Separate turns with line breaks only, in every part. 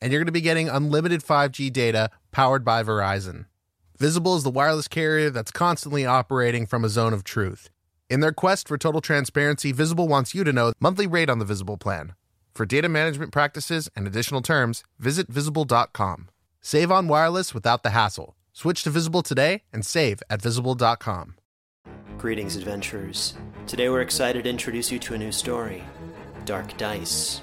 and you're going to be getting unlimited 5G data powered by Verizon. Visible is the wireless carrier that's constantly operating from a zone of truth. In their quest for total transparency, Visible wants you to know monthly rate on the Visible plan. For data management practices and additional terms, visit visible.com. Save on wireless without the hassle. Switch to Visible today and save at visible.com.
Greetings, adventurers. Today we're excited to introduce you to a new story Dark Dice,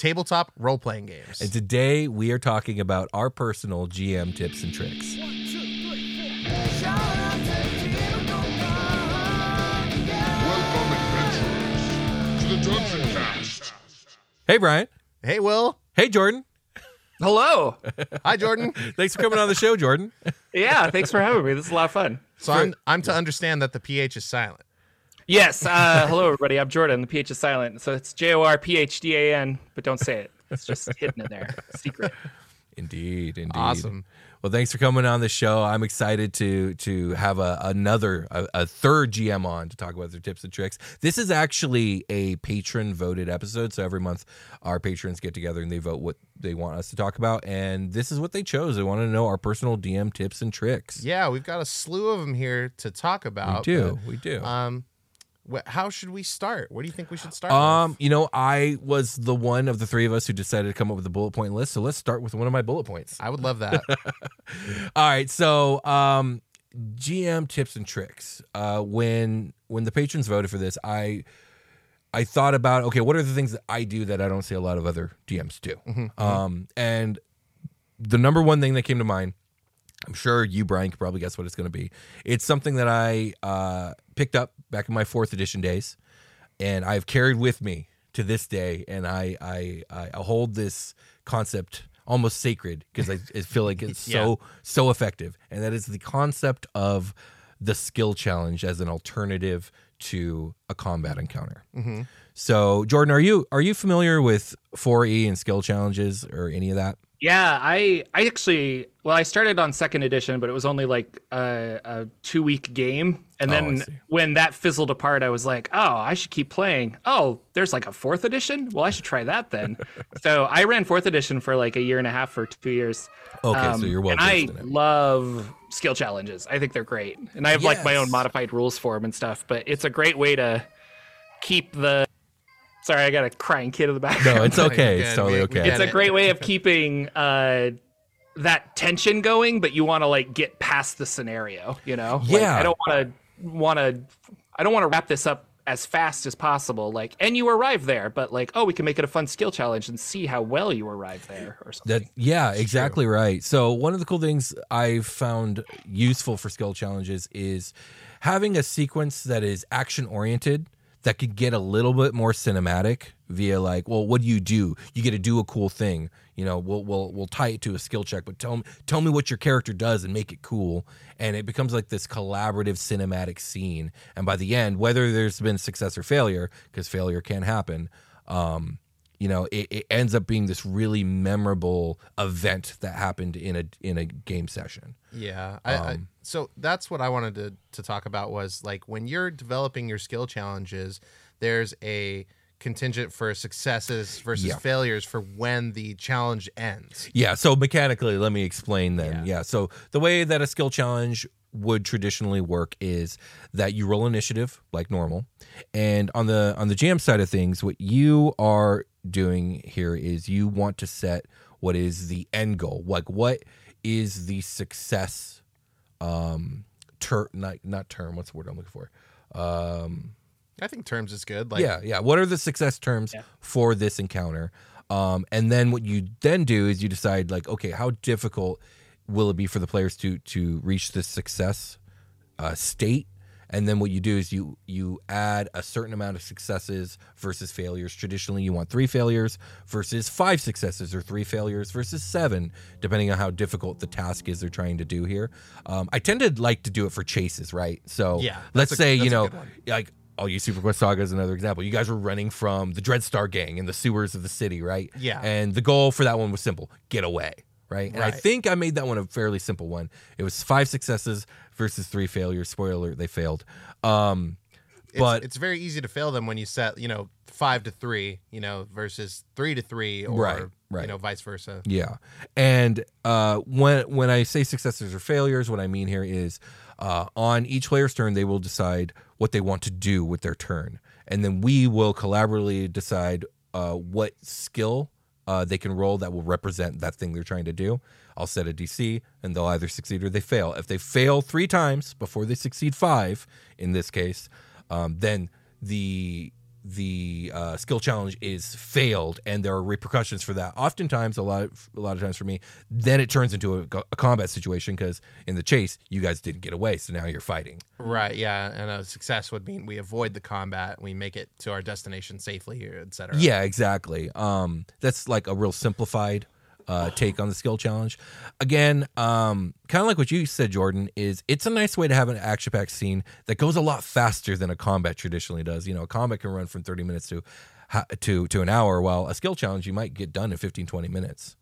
tabletop role playing games.
And today we are talking about our personal GM tips and tricks.
Welcome, adventurers, to the Dungeon Cast.
Hey, Brian.
Hey, Will.
Hey, Jordan.
Hello.
Hi, Jordan.
Thanks for coming on the show, Jordan.
Yeah, thanks for having me. This is a lot of fun.
So I'm I'm to understand that the PH is silent.
Yes. Uh, hello, everybody. I'm Jordan. The PH is silent. So it's J O R P H D A N, but don't say it. It's just hidden in there. Secret.
Indeed, indeed.
Awesome.
Well, thanks for coming on the show. I'm excited to to have a, another a, a third GM on to talk about their tips and tricks. This is actually a patron voted episode, so every month our patrons get together and they vote what they want us to talk about, and this is what they chose. They want to know our personal DM tips and tricks.
Yeah, we've got a slew of them here to talk about.
we do,
but,
we do.
Um, wh- how should we start? What do you think we should start?
Um,
with?
you know, I was the one of the three of us who decided to come up with a bullet point list. So let's start with one of my bullet points.
I would love that.
All right, so um, GM tips and tricks. Uh, when when the patrons voted for this, I I thought about okay, what are the things that I do that I don't see a lot of other DMs do? Um, and the number one thing that came to mind, I'm sure you, Brian, could probably guess what it's going to be. It's something that I uh, picked up back in my fourth edition days, and I've carried with me to this day, and I I, I hold this concept almost sacred because I, I feel like it's so so effective, and that is the concept of the skill challenge as an alternative to a combat encounter. Mm-hmm. So, Jordan, are you are you familiar with 4E and skill challenges or any of that?
Yeah, I I actually well I started on second edition, but it was only like a, a two week game, and
Oh,
then
see.
when that fizzled apart, I was like, oh, I should keep playing. Oh, there's like a fourth edition. Well, I should try that then. so I ran fourth edition for like a year and a half or two years.
Okay, so um, you're well
and I love skill challenges. I think they're great, and I have like my own modified rules for them and stuff. But it's a great way to keep the. Sorry, I got a crying kid in the background.
No, it's okay. It's totally
we- we
okay.
get
it's a great way of keeping uh that tension going but you want to like get past the scenario you know Like,
Yeah.
i don't want to want to i don't want to wrap this up as fast as possible like and you arrive there but like oh we can make it a fun skill challenge and see how well you arrive there or something
That yeah, exactly right. So one of the cool things I've found useful for skill challenges is having a sequence that is action oriented that could get a little bit more cinematic via like, well, what do you do? You get to do a cool thing. You know, we'll we'll we'll tie it to a skill check, but tell me tell me what your character does and make it cool. And it becomes like this collaborative cinematic scene. And by the end, whether there's been success or failure, because failure can happen, um, you know, it, it ends up being this really memorable event that happened in a in a game session.
Yeah. I, I,
Um,
so that's what I wanted to, to talk about was like when you're developing your skill challenges, there's a contingent for successes versus
Yeah.
failures for when the challenge ends.
Yeah. So mechanically, let me explain then. Yeah. So the way that a skill challenge would traditionally work is that you roll initiative like normal, and on the on the GM side of things, what you are doing here is you want to set what is the end goal, like what is the success um ter not not term what's the word i'm looking for um
I think terms is good. Like
yeah, yeah. What are the success terms for this encounter? Um, and then what you then do is you decide like, okay, how difficult will it be for the players to to reach this success uh, state? And then what you do is you you add a certain amount of successes versus failures. Traditionally, you want three failures versus five successes, or three failures versus seven, depending on how difficult the task is they're trying to do here. Um, I tend to like to do it for chases, right? So
Yeah,
let's
a-
say you know like I'll use Superquest Saga as another example. You guys were running from the Dreadstar gang in the sewers of the city, right?
Yeah.
And the goal for that one was simple: get away, right? And I think I made that one a fairly simple one. It was five successes versus three failures. Spoiler: alert, they failed. Um,
it's,
but
it's very easy to fail them when you set, you know, five to three, you know, versus three to three or
Right, right.
you know, vice versa.
Yeah, and uh, when when I say successes or failures, what I mean here is uh, on each player's turn, they will decide what they want to do with their turn, and then we will collaboratively decide uh, what skill uh, they can roll that will represent that thing they're trying to do. I'll set a DC, and they'll either succeed or they fail. If they fail three times before they succeed five, in this case, um, then the the uh, skill challenge is failed and there are repercussions for that oftentimes a lot of, a lot of times for me then it turns into a, a combat situation because in the chase you guys didn't get away so now you're fighting
Right. Yeah. And a success would mean we avoid the combat, we make it to our destination safely, etc.
yeah exactly um, that's like a real simplified uh, take on the skill challenge again um, kind of like what you said jordan is it's a nice way to have an action packed scene that goes a lot faster than a combat traditionally does you know a combat can run from 30 minutes to to to an hour while a skill challenge you might get done in 15 20 minutes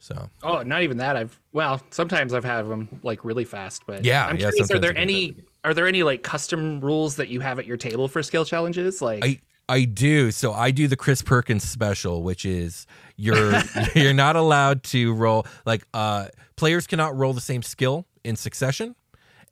so
Oh, not even that. I've well, sometimes I've had them like really fast, but
Yeah,
I'm
yeah,
curious. Are there any are there any like custom rules that you have at your table for skill challenges? Like,
I I do. So I do the Chris Perkins special, which is you're you're not allowed to roll like uh players cannot roll the same skill in succession.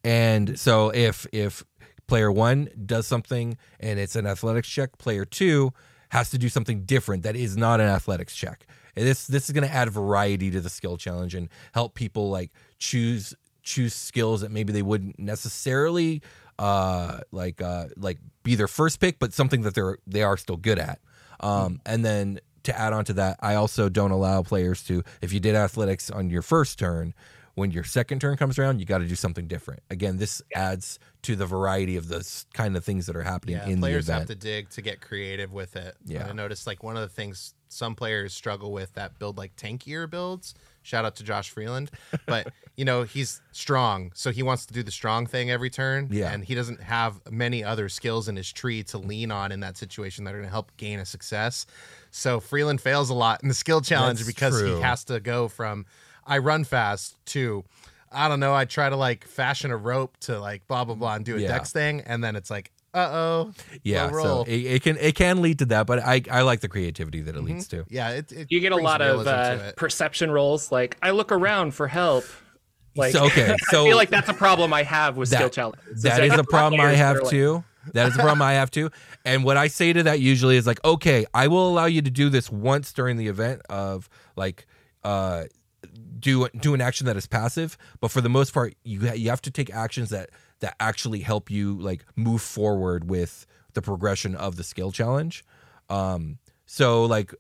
And so if if player 1 does something and it's an athletics check, player 2 has to do something different that is not an athletics check. And this this is going to add variety to the skill challenge and help people like choose choose skills that maybe they wouldn't necessarily uh like uh like be their first pick but something that they're they are still good at um and then to add on to that i also don't allow players to if you did athletics on your first turn when your second turn comes around you got to do something different again this adds to the variety of the kind of things that are happening
Yeah,
in
players
the
have to dig to get creative with it.
Yeah.
I noticed like one of the things some players struggle with that build like tankier builds. Shout out to Josh Freeland, but you know he's strong, so he wants to do the strong thing every turn.
Yeah.
and he doesn't have many other skills in his tree to lean on in that situation that are going to help gain a success. So Freeland fails a lot in the skill challenge
That's
because
true.
he has to go from I run fast to I don't know. I try to like fashion a rope to like blah blah blah and do a
Yeah.
dex thing, and then it's like, uh oh,
yeah
roll.
so it, it can it can lead to that but i i like the creativity that it leads to
yeah, it, it
you get a lot of uh, perception rolls. Like, I look around for help. Like,
So, okay, so-
I feel like that's a problem I have with skill
That-
challenges.
that
I
a problem I have
like-
too. That is a problem I have too. And what I say to that usually is like, okay, I will allow you to do this once during the event of like uh do do an action that is passive, but for the most part, you ha- you have to take actions that that actually help you like move forward with the progression of the skill challenge. Um, so like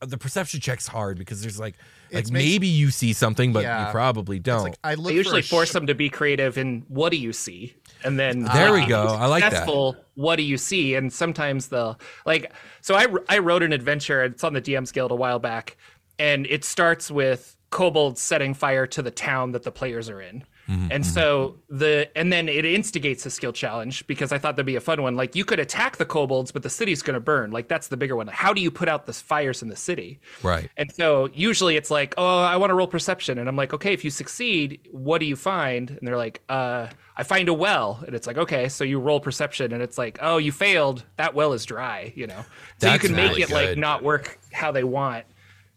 the perception check's hard because there's like like
It's makes-
maybe you see something, but
Yeah.
you probably don't.
It's like I look
I usually
for
force
sh-
them to be creative in what do you see, and then ah.
There we go. I like that.
What do you see? And sometimes they'll like. So I I wrote an adventure. It's on the DM's Guild a while back, and it starts with kobolds setting fire to the town that the players are in.
Mm-hmm,
And so the and then it instigates a skill challenge because I thought that'd be a fun one. Like you could attack the kobolds, but the city's going to burn. Like that's the bigger one. How do you put out the fires in the city?
Right.
And so usually it's like, oh, I want to roll perception, and I'm like, okay, if you succeed, what do you find? And they're like, uh, I find a well, and it's like, okay, so you roll perception, and it's like, oh, you failed. That well is dry, you know. So
That's
you can make
really
it like not work how they want.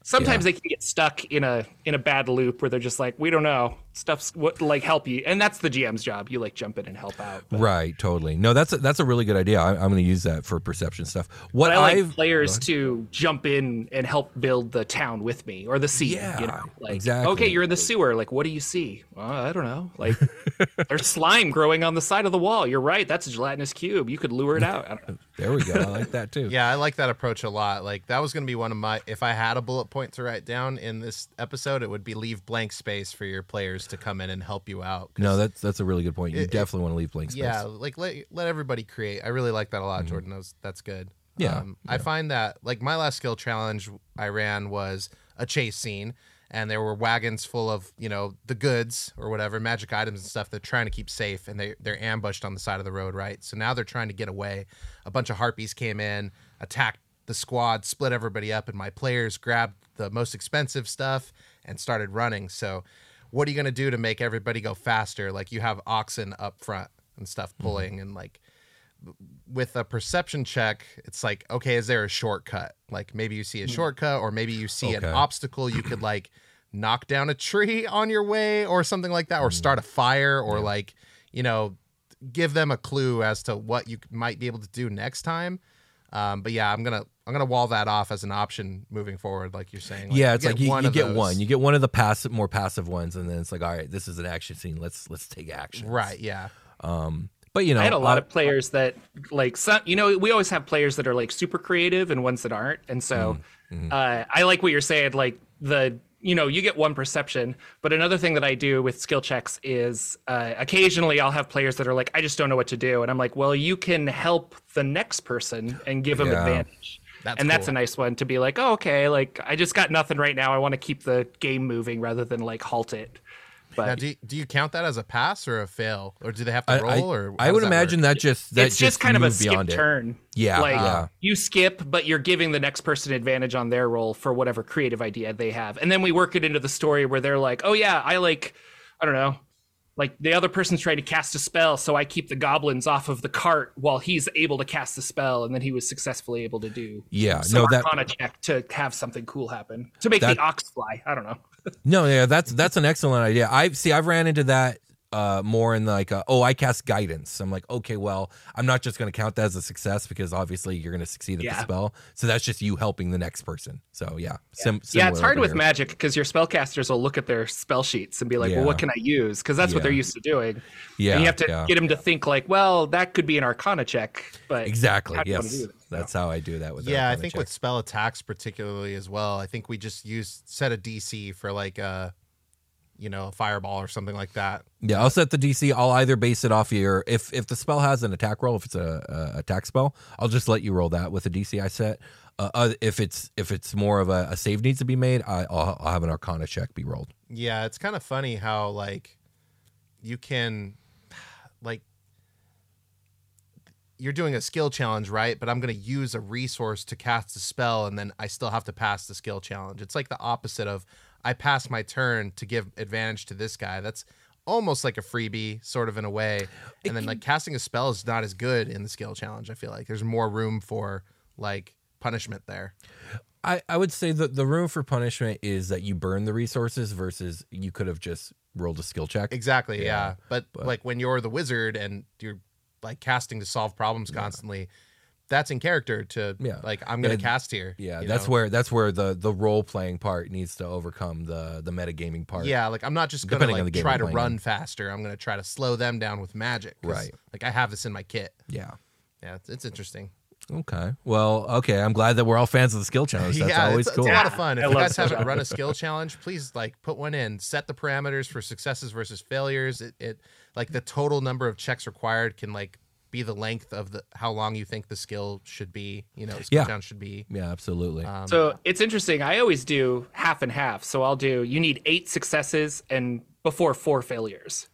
Sometimes
Yeah.
they can get stuck in a in a bad loop where they're just like, we don't know stuff's what like help you, and that's the GM's job. You like jump in and help out. But,
Right, totally. No, that's a, that's a really good idea. I, I'm going to use that for perception stuff. What
but I like
I've
players to jump in and help build the town with me or the scene.
Yeah,
you know? like,
exactly.
Okay, you're in the sewer. Like, what do you see? Well, I don't know. Like, there's slime growing on the side of the wall. You're right. That's a gelatinous cube. You could lure it out. I don't know.
there we go. I like that too.
Yeah, I like that approach a lot. Like that was going to be one of my if I had a bullet point to write down in this episode, it would be leave blank space for your players to come in and help you out.
No, that's that's a really good point. You
It-
definitely want to leave blank space.
yeah, like let let everybody create. I really like that a lot, Jordan. That was, that's good.
Mm-hmm. Yeah,
Um, I find that like my last skill challenge I ran was a chase scene, and there were wagons full of you know the goods or whatever magic items and stuff. They're trying to keep safe, and they they're ambushed on the side of the road, right? So now they're trying to get away. A bunch of harpies came in, attacked the squad, split everybody up, and my players grabbed the most expensive stuff and started running. So, what are you gonna do to make everybody go faster? Like you have oxen up front and stuff
Mm-hmm.
pulling, and like with a perception check, it's like, okay, is there a shortcut? Like maybe you see a shortcut, or maybe you see an obstacle you could like knock down a tree on your way, or something like that, or start a fire, or like, you know, give them a clue as to what you might be able to do next time. Um, but yeah, I'm gonna I'm gonna wall that off as an option moving forward, like you're saying.
yeah,
you
it's
get
like you,
one
you get
those.
one. You get one of the passive, more passive ones, and then it's like, all right, this is an action scene. Let's let's take action.
right? Yeah,
Um, but you know,
I had a lot
uh,
of players that like some, you know, we always have players that are like super creative and ones that aren't. And so
Mm-hmm.
uh, I like what you're saying. Like the, you know, you get one perception, but another thing that I do with skill checks is uh, occasionally I'll have players that are like, I just don't know what to do. And I'm like, well, you can help the next person and give them
Yeah.
advantage.
That's
and that's a nice one to be like, oh, okay, like I just got nothing right now. I want to keep the game moving rather than like halt it. But
now do you, do you count that as a pass or a fail, or do they have to
I, I-
roll? or
I would
that
imagine
work?
that just that
it's just, kind of a
move
skip
beyond it.
turn.
Yeah,
like
yeah.
you skip, but you're giving the next person advantage on their roll for whatever creative idea they have, and then we work it into the story where they're like, "Oh yeah, I like, I don't know." Like the other person's trying to cast a spell, so I keep the goblins off of the cart while he's able to cast the spell, and then he was successfully able to do
Yeah,
some
no, that
Arcana check to have something cool happen to make
That-
the ox fly. I don't know.
No, yeah, that's that's an excellent idea. I see. I've ran into that uh, more in like, uh, oh, I cast guidance. I'm like, okay, well, I'm not just going to count that as a success because obviously you're going to succeed at
Yeah.
the spell. So that's just you helping the next person. So yeah, sim-
yeah, it's hard with
here.
magic because your spellcasters will look at their spell sheets and be like,
Yeah.
"Well, what can I use?" Because that's what they're used to doing.
Yeah,
and you have to
yeah.
get them to think like, "Well, that could be an Arcana check." But
exactly.
how do you wanna
Yes, that's how I do that with.
yeah, I think
check.
with spell attacks particularly as well. I think we just use set a DC for like a, you know, a fireball or something like that.
Yeah, I'll set the DC. I'll either base it off your if if the spell has an attack roll, if it's a, a attack spell, I'll just let you roll that with the DC I set. Uh, uh, if it's if it's more of a, a save needs to be made, I, I'll, I'll have an Arcana check be rolled.
Yeah, it's kind of funny how like you can like you're doing a skill challenge, right? But I'm going to use a resource to cast a spell and then I still have to pass the skill challenge. It's like the opposite of I pass my turn to give advantage to this guy. That's almost like a freebie sort of in a way. And then like casting a spell is not as good in the skill challenge, I feel like. There's more room for like punishment there.
I, I would say that the room for punishment is that you burn the resources versus you could have just rolled a skill check.
Exactly. Yeah.
Yeah,
But, like when you're the wizard and you're like casting to solve problems constantly, that's in character to
Yeah.
like I'm gonna
Yeah,
cast here.
Yeah, that's
know?
where that's where the the role playing part needs to overcome the the metagaming part.
Yeah, like I'm not just gonna
Depending
like try to
playing
run
in.
faster. I'm gonna try to slow them down with magic.
Right.
Like I have this in my kit.
yeah.
Yeah, it's, it's interesting.
Okay. Well, okay. I'm glad that we're all fans of the skill challenge. That's
yeah,
always
it's,
cool.
it's a lot of fun.
I
If you guys haven't run a skill challenge, please like put one in. Set the parameters for successes versus failures. It, it like the total number of checks required can like be the length of the how long you think the skill should be. You know, skill
Yeah.
challenge should be.
Yeah, absolutely.
Um,
So it's interesting. I always do half and half. So I'll do you need eight successes and before four failures.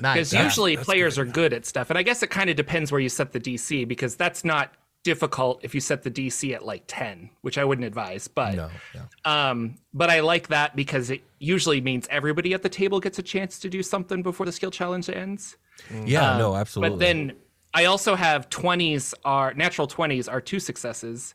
nice.
Because
Yeah.
usually players are good at stuff. And I guess it kind of depends where you set the DC because that's not difficult if you set the DC at like 10, which I wouldn't advise. But
no, yeah.
um but I like that because it usually means everybody at the table gets a chance to do something before the skill challenge ends.
Yeah,
Um,
no, absolutely.
But then I also have 20s are natural 20s are two successes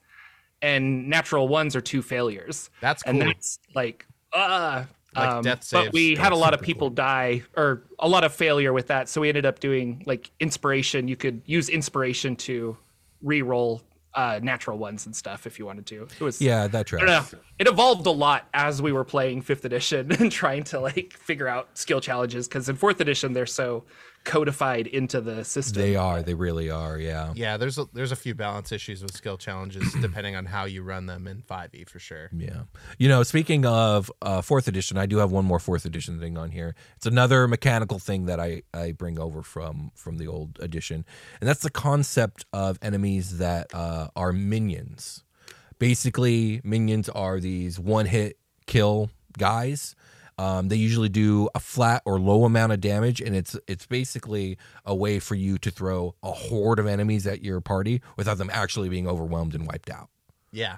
and natural ones are two failures.
That's
And
cool.
that's like uh
Like
um,
death
but we had a lot of people die or a lot of failure with that so we ended up doing like inspiration you could use inspiration to re-roll uh natural ones and stuff if you wanted to it was
yeah, that tracks.
It evolved a lot as we were playing fifth edition and trying to like figure out skill challenges because in fourth edition they're so codified into the system.
They are. They really are. Yeah.
yeah, there's a, there's a few balance issues with skill challenges depending on how you run them in 5e for sure.
Yeah. You know, speaking of uh, fourth edition, I do have one more fourth edition thing on here. It's another mechanical thing that I, I bring over from from the old edition, and that's the concept of enemies that uh, are minions. Basically, minions are these one hit kill guys. Um, they usually do a flat or low amount of damage, and it's it's basically a way for you to throw a horde of enemies at your party without them actually being overwhelmed and wiped out.
Yeah.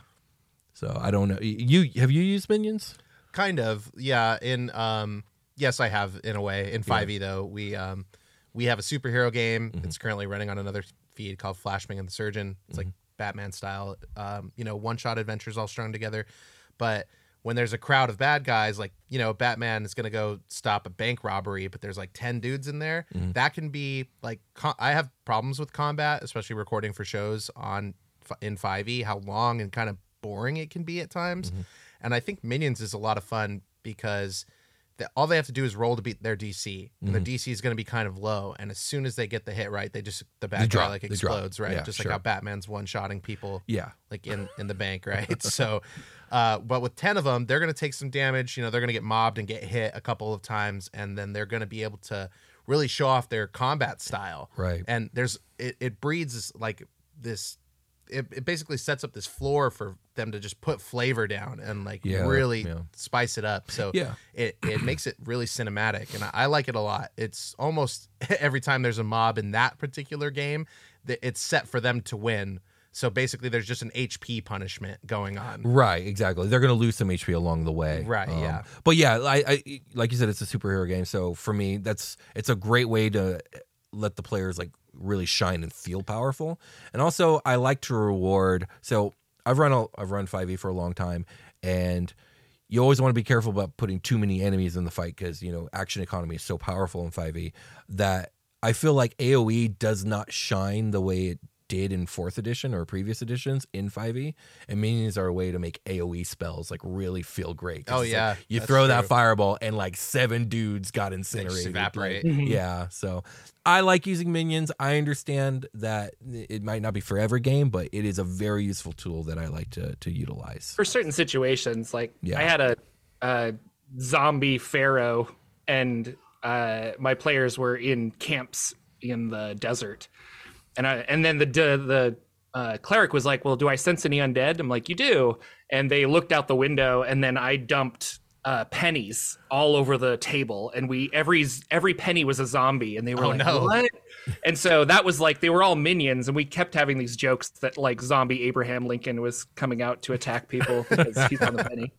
So I don't know. You have you used minions?
Kind of, yeah. In um, yes, I have in a way. In 5e though, we um, we have a superhero game.
Mm-hmm.
It's currently running on another feed called Flashbang and the Surgeon. It's like Batman style, um, you know, one shot adventures all strung together. But when there's a crowd of bad guys, like you know, Batman is gonna go stop a bank robbery, but there's like ten dudes in there.
Mm-hmm.
That can be like co- I have problems with combat, especially recording for shows on in 5e. How long and kind of boring it can be at times.
Mm-hmm.
And I think Minions is a lot of fun because the, all they have to do is roll to beat their DC, and their DC is going to be kind of low. And as soon as they get the hit right, they just the bad
They
guy
drop.
like explodes, right?
Yeah,
just
sure.
like how Batman's one shotting people,
Yeah.
like in in the bank, right? so, uh, but with ten of them, they're going to take some damage. You know, they're going to get mobbed and get hit a couple of times, and then they're going to be able to really show off their combat style,
Right.
And there's it, it breeds like this. It, it basically sets up this floor for them to just put flavor down and like
Yeah,
really
yeah.
spice it up. So
Yeah.
it, it makes it really cinematic and I, I like it a lot. It's almost every time there's a mob in that particular game, that it's set for them to win. So basically, there's just an HP punishment going on.
Right, exactly. They're going to lose some HP along the way.
Right, um, yeah.
But yeah, I, I like you said, it's a superhero game. So for me, that's it's a great way to let the players like really shine and feel powerful. And also, I like to reward. So I've run a, I've run 5e for a long time, and you always want to be careful about putting too many enemies in the fight because you know action economy is so powerful in 5e that I feel like AOE does not shine the way it did in fourth edition or previous editions in 5e and minions are a way to make aoe spells like really feel great.
Oh,
it's like,
yeah,
you
that's
throw that fireball and like seven dudes got incinerated
evaporate.
like, yeah so i like using minions i understand that it might not be for every game but it is a very useful tool that i like to to utilize
for certain situations like
Yeah.
i had a, a zombie pharaoh and uh, my players were in camps in the desert and I, and then the the, the uh, cleric was like well do i sense any undead? I'm like you do. And they looked out the window and then i dumped uh, pennies all over the table. And we every every penny was a zombie. And they were
Oh,
like
no.
what? And so that was like they were all minions and we kept having these jokes that like zombie abraham lincoln was coming out to attack people because he's on the penny.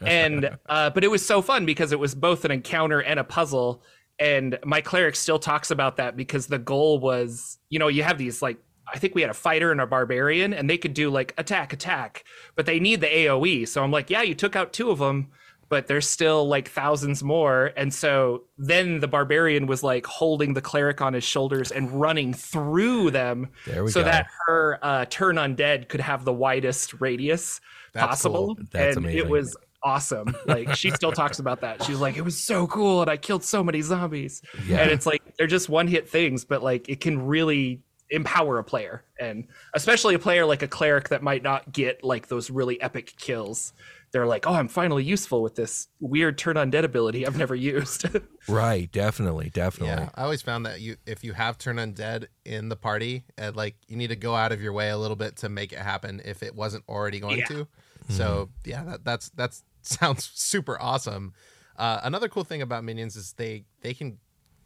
And uh but it was so fun because it was both an encounter and a puzzle and my cleric still talks about that because the goal was you know you have these like I think we had a fighter and a barbarian, and they could do like attack, attack, but they need the AoE. So I'm like, yeah, you took out two of them, but there's still like thousands more. And so then the barbarian was like holding the cleric on his shoulders and running through them so
go.
that her uh, turn undead could have the widest radius
That's
possible.
cool.
That's
and
amazing.
it was awesome. Like she still talks about that. She's like, it was so cool, and I killed so many zombies.
Yeah.
And it's like they're just one hit things, but like it can really empower a player and especially a player like a cleric that might not get like those really epic kills they're like oh i'm finally useful with this weird turn undead ability i've never used
Right, definitely, definitely.
Yeah, I always found that you if you have turn undead in the party, and like you need to go out of your way a little bit to make it happen if it wasn't already going
Yeah.
to. Mm-hmm. So yeah, that, that's that's sounds super awesome. Uh, another cool thing about minions is they they can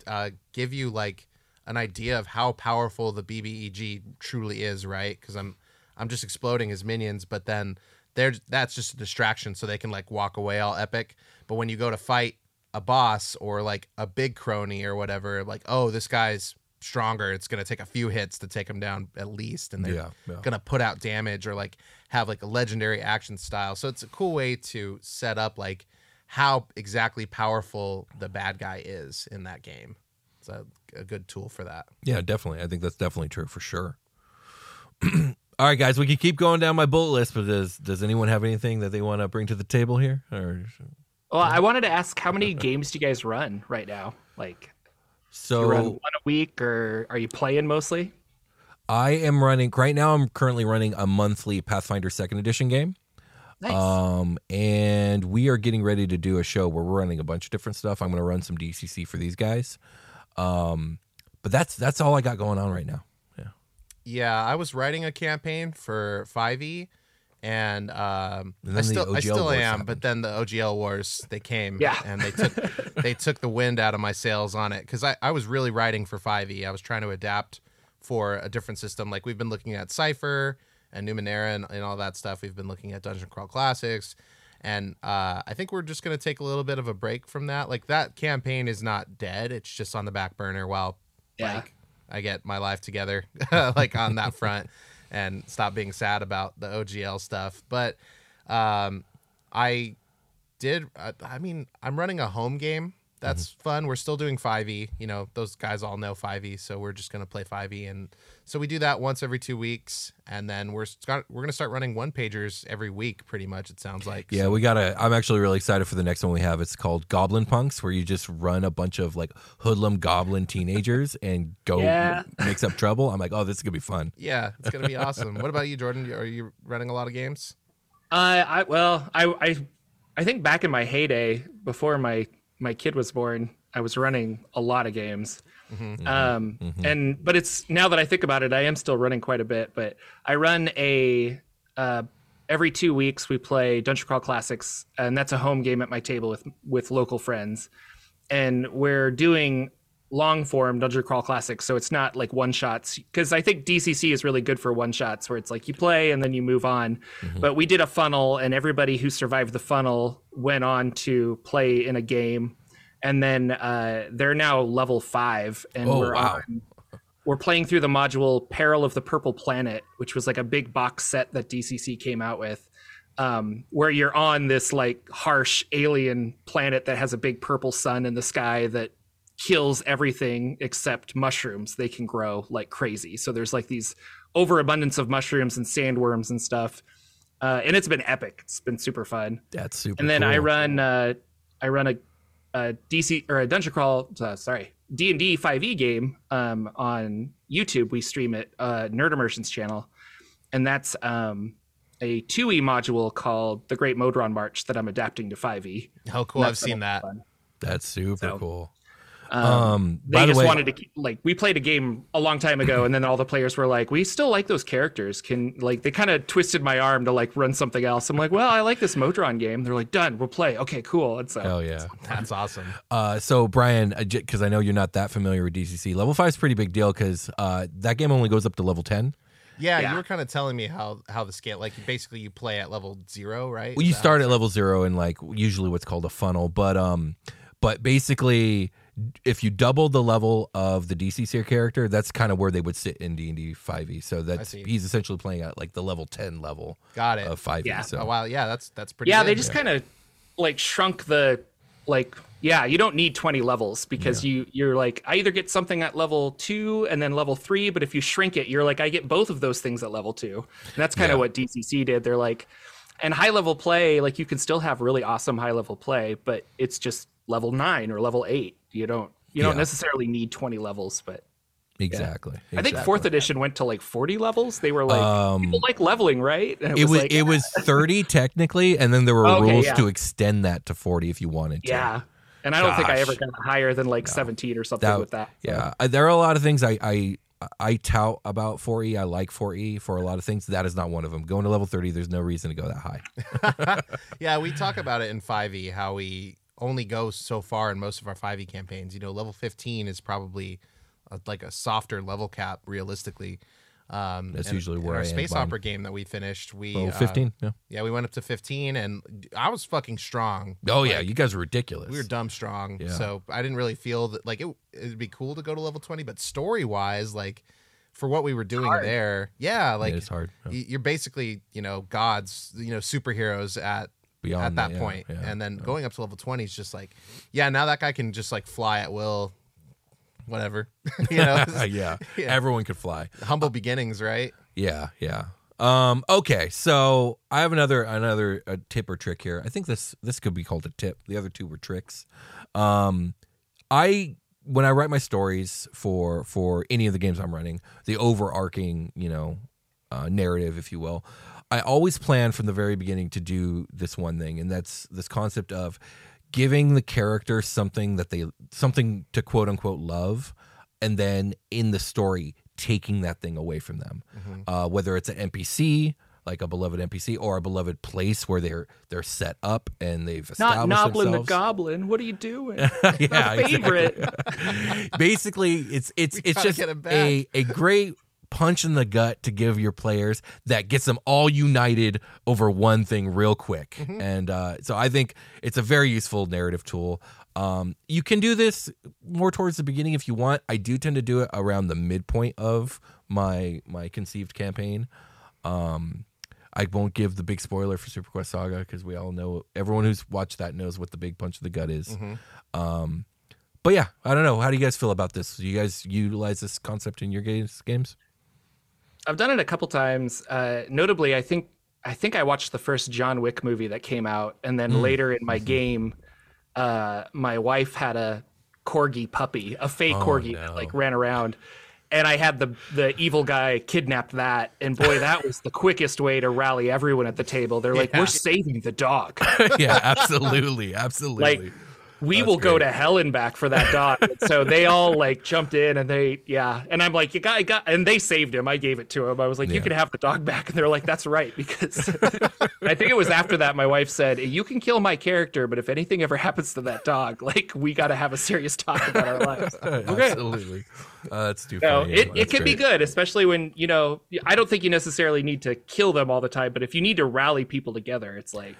uh, give you like an idea of how powerful the BBEG truly is, right? Because I'm I'm just exploding as minions, but then they're that's just a distraction, so they can like walk away all epic. But when you go to fight a boss or like a big crony or whatever, like oh this guy's stronger, it's gonna take a few hits to take him down at least, and they're
Yeah, yeah.
gonna put out damage or like have like a legendary action style. So it's a cool way to set up like how exactly powerful the bad guy is in that game. It's a, a good tool for that.
Yeah, definitely. I think that's definitely true for sure. All right, guys, we can keep going down my bullet list, but does does anyone have anything that they want to bring to the table here? Or
well i wanted to ask how many games do you guys run right now like
so
you run one a week or are you playing mostly
I am running right now. I'm currently running a monthly Pathfinder Second Edition game.
nice
Um, and we are getting ready to do a show where we're running a bunch of different stuff. I'm going to run some DCC for these guys. Um, but that's that's all I got going on right now. Yeah.
Yeah, I was writing a campaign for 5e and um
And
I still I still am,
happened.
but then the OGL wars they came
Yeah.
and they took they took the wind out of my sails on it cuz I I was really writing for 5e. I was trying to adapt for a different system like we've been looking at Cypher and Numenera and, and all that stuff. We've been looking at Dungeon Crawl Classics and uh, I think we're just going to take a little bit of a break from that. Like that campaign is not dead; it's just on the back burner while
Yeah.
like I get my life together, like on that front, and stop being sad about the OGL stuff. But um, I did. I, I mean, I'm running a home game. That's fun. We're still doing 5e. You know, those guys all know 5e, so we're just gonna play 5e, and so we do that once every two weeks, and then we're start, we're gonna start running one pagers every week, pretty much. It sounds like.
Yeah, we gotta. I'm actually really excited for the next one we have. It's called Goblin Punks, where you just run a bunch of like hoodlum goblin teenagers and go
Yeah.
mix up trouble. I'm like, oh, this is gonna be fun.
Yeah, it's gonna be awesome. What about you, Jordan? Are you running a lot of games?
Uh, I well, I I I think back in my heyday before my my kid was born, I was running a lot of games. Um, and but it's now that I think about it, I am still running quite a bit. But I run a uh, every two weeks we play Dungeon Crawl Classics, and that's a home game at my table with with local friends, and we're doing long form Dungeon Crawl Classics, so it's not like one shots. Because I think DCC is really good for one shots, where it's like you play and then you move on. But we did a funnel, and everybody who survived the funnel went on to play in a game, and then uh, they're now level five, and
Oh,
we're
wow.
on. We're playing through the module Peril of the Purple Planet, which was like a big box set that DCC came out with um, where you're on this like harsh alien planet that has a big purple sun in the sky that kills everything except mushrooms. They can grow like crazy. So there's like these overabundance of mushrooms and sandworms and stuff. Uh, and it's been epic. It's been super fun.
That's super.
And then I run, uh, I run a, a DC or a dungeon crawl. Uh, sorry, D and D 5e game um, on YouTube. We stream it, uh, Nerd Immersion's channel, and that's um, a 2e module called the Great Modron March that I'm adapting to 5e.
How cool! I've seen that.
fun.
That's super
So,
cool.
Um,
Um,
they
by the
just
way,
wanted to keep, like we played a game a long time ago, and then all the players were like, "We still like those characters." Can like they kind of twisted my arm to like run something else. I'm like, "Well, I like this Modron game." They're like, "Done, we'll play." Okay, cool. And so
hell yeah.
That's awesome.
Uh, so Brian, because I know you're not that familiar with DCC, level five is a pretty big deal because uh, that game only goes up to level ten.
Yeah,
Yeah.
you were kind of telling me how how the scale like basically you play at level zero, right?
Well, you start at level zero and like usually what's called a funnel, but um, but basically, if you double the level of the DCC character, that's kind of where they would sit in D and D five e. So that's he's essentially playing at like the level ten level
Got it.
of five e.
Yeah.
So
Oh, wow, yeah, that's that's pretty.
yeah,
good.
they just kind of like shrunk the like yeah, you don't need 20 levels because you you're like I either get something at level 2 and then level 3, but if you shrink it, you're like I get both of those things at level 2. And that's kind of
Yeah.
what DCC did. They're like and high level play, like you can still have really awesome high level play, but it's just level 9 or level 8. You don't you don't necessarily need 20 levels, but
exactly.
I think fourth edition went to like 40 levels. They were like,
Um,
people like leveling, right? And
It was
like,
it was thirty technically, and then there were
Okay,
rules
yeah.
to extend that to forty if you wanted to.
yeah. And I don't think I ever
Gosh.
got higher than like 17 or something
That-
with that.
Yeah, Uh, there are a lot of things I I I tout about 4E. I like 4E for a lot of things. That is not one of them. Going to level 30, there's no reason to go that high.
Yeah, we talk about it in 5e how we only go so far in most of our 5e campaigns. You know, level 15 is probably a, like a softer level cap realistically. Um,
That's
and
usually where
our
I
space opera game that we finished. We
Level
uh,
15. Yeah.
yeah, we went up to 15, and I was fucking strong.
Oh yeah, you guys are ridiculous.
we were dumb strong.
Yeah.
So I didn't really feel that like it. It'd be cool to go to level 20, but story wise, like for what we were doing there, yeah, like
it's hard. Yeah.
you're basically you know gods, you know superheroes at
Beyond
at that
yeah,
point.
yeah.
and then going up to level 20 is just like, yeah, now that guy can just like fly at will, whatever. you know,
yeah.
Yeah.
everyone could fly.
humble beginnings, right?
Yeah, yeah. Um, okay, so I have another another a tip or trick here. I think this this could be called a tip. The other two were tricks. Um, I when I write my stories for for any of the games I'm running, the overarching you know uh, narrative, if you will, I always plan from the very beginning to do this one thing, and that's this concept of giving the character something that they something to quote unquote love, and then in the story taking that thing away from them, uh, whether it's an NPC like a beloved NPC or a beloved place where they're they're set up and they've
Not
established
Noblin the. Goblin. What are you doing?
yeah,
favorite.
Basically, it's it's it's
gotta
just
get him back.
a a great punch in the gut to give your players that gets them all united over one thing real quick.
Mm-hmm.
And uh, so I think it's a very useful narrative tool. Um, you can do this more towards the beginning if you want. I do tend to do it around the midpoint of my my conceived campaign. Um, I won't give the big spoiler for Superquest Saga because we all know everyone who's watched that knows what the big punch of the gut is. Um, but yeah, I don't know. How do you guys feel about this? Do you guys utilize this concept in your games? Games?
I've done it a couple times. Uh, notably, I think I think I watched the first John Wick movie that came out, and
Mm.
then later in
Mm-hmm.
my game, uh, my wife had a corgi puppy, a fake
Oh,
corgi
no.
that like ran around, and I had the the evil guy kidnapped that, and boy, that was the quickest way to rally everyone at the table. They're like, "We're saving the dog."
yeah, absolutely, absolutely.
like we
That's
will go to hell and back for that dog. so they all like jumped in and they yeah. And I'm like, you got, you got and they saved him. I gave it to him. I was like, you can have the dog back. And they're like, that's right. Because I think it was after that my wife said, You can kill my character, but if anything ever happens to that dog, like we gotta have a serious talk about our lives. okay.
absolutely. Uh, that's too
So
funny.
it, it
That's
can be good, especially when, you know, I don't think you necessarily need to kill them all the time, but if you need to rally people together, it's like,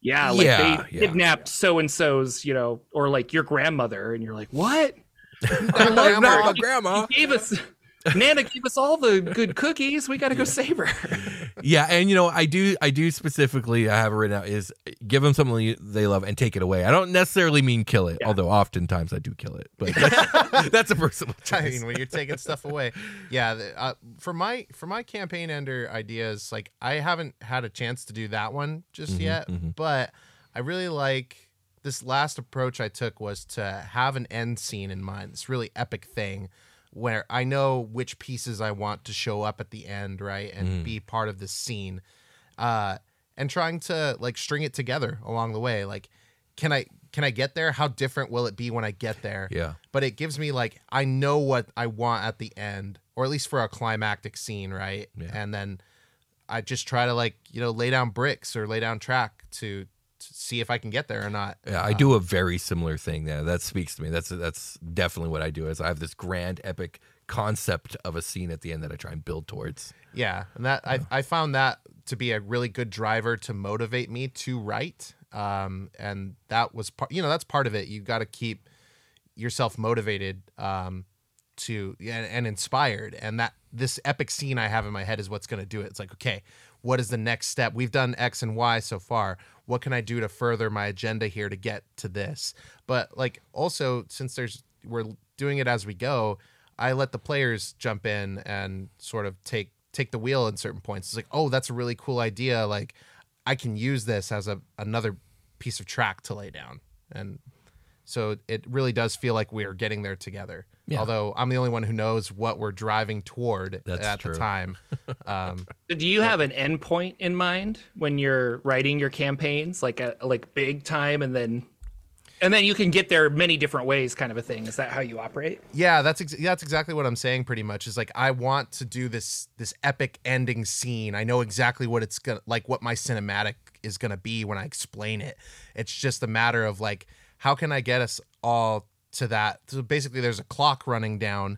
yeah, like
Yeah,
they
yeah.
kidnapped so and so's, you know, or like your grandmother, and you're like, what?
grandma, grandma.
She gave us, Nana gave us all the good cookies. We got to go save her.
Yeah, and you know, I do, I do specifically, I have it written out is give them something they love and take it away. I don't necessarily mean kill it, although oftentimes I do kill it, but that's, that's a personal
I mean, when you're taking stuff away, yeah. the- Uh, for my for my campaign ender ideas, like I haven't had a chance to do that one just
Mm-hmm,
yet, but I really like this last approach I took was to have an end scene in mind. This really epic thing where I know which pieces I want to show up at the end, right, and
Mm.
be part of this scene, uh, and trying to like string it together along the way, like. Can I can I get there? How different will it be when I get there?
Yeah.
but it gives me like I know what I want at the end, or at least for a climactic scene, right?
Yeah.
And then I just try to like you know lay down bricks or lay down track to, to see if I can get there or not.
Yeah, I do a very similar thing there. That speaks to me. That's that's definitely what I do. Is I have this grand epic concept of a scene at the end that I try and build towards.
Yeah, and that I I found that to be a really good driver to motivate me to write. Um, and that was part. You know, that's part of it. You've got to keep yourself motivated. Um, to and, and inspired and that this epic scene i have in my head is what's going to do it it's like okay what is the next step we've done x and y so far what can i do to further my agenda here to get to this? But like also since there's we're doing it as we go i let the players jump in and sort of take take the wheel in certain points. It's like oh that's a really cool idea. Like i can use this as a another piece of track to lay down. And so it really does feel like we're getting there together
Yeah.
Although I'm the only one who knows what we're driving toward
That's
at
true.
the time. Um,
Do you have an endpoint in mind when you're writing your campaigns, like a like big time, and then and then you can get there many different ways, kind of a thing? Is that how you operate?
yeah, that's ex- that's exactly what I'm saying. Pretty much is like I want to do this this epic ending scene. I know exactly what it's gonna like, what my cinematic is gonna be when I explain it. It's just a matter of like, how can I get us all to that? So basically, there's a clock running down,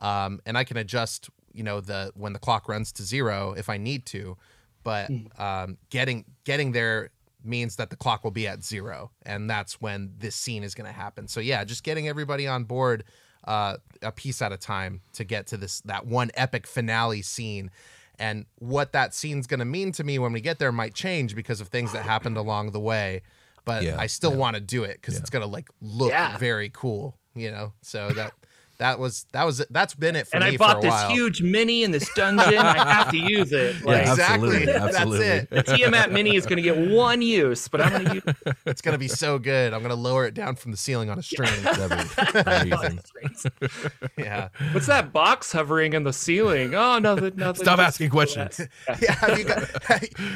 um, and I can adjust, you know, the when the clock runs to zero if I need to, but um, getting getting there means that the clock will be at zero, and that's when this scene is going to happen. So yeah, just getting everybody on board uh, a piece at a time to get to this that one epic finale scene. And what that scene's going to mean to me when we get there might change because of things that happened along the way. But
Yeah,
I still want to do it because it's going to like look
Yeah.
very cool, you know. So that that was that was that's been it for
and
me And
I bought
for a
this
while.
huge mini in this dungeon. I have to use it. Like,
Yeah,
exactly.
absolutely,
That's it.
the Tiamat mini is going to get one use, but I'm going to use It.
It's gonna be so good. I'm gonna lower it down from the ceiling on a string.
That'd be amazing.
yeah.
What's that box hovering in the ceiling? Oh, nothing, nothing.
Stop asking questions.
Yeah. Have you got,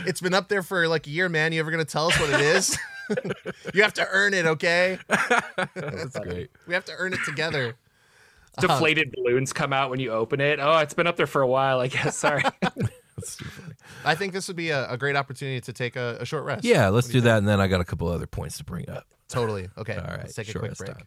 it's been up there for like a year, man. You ever gonna tell us what it is? You have to earn it, okay?
That's great.
We have to earn it together.
Deflated uh-huh. balloons come out when you open it. Oh, it's been up there for a while, I guess. Sorry.
That's too funny.
I think this would be a, a great opportunity to take a, a short rest.
Yeah, let's do that, and then I got a couple other points to bring up.
Totally. Okay.
All right,
Let's take a quick
rest
break.
time.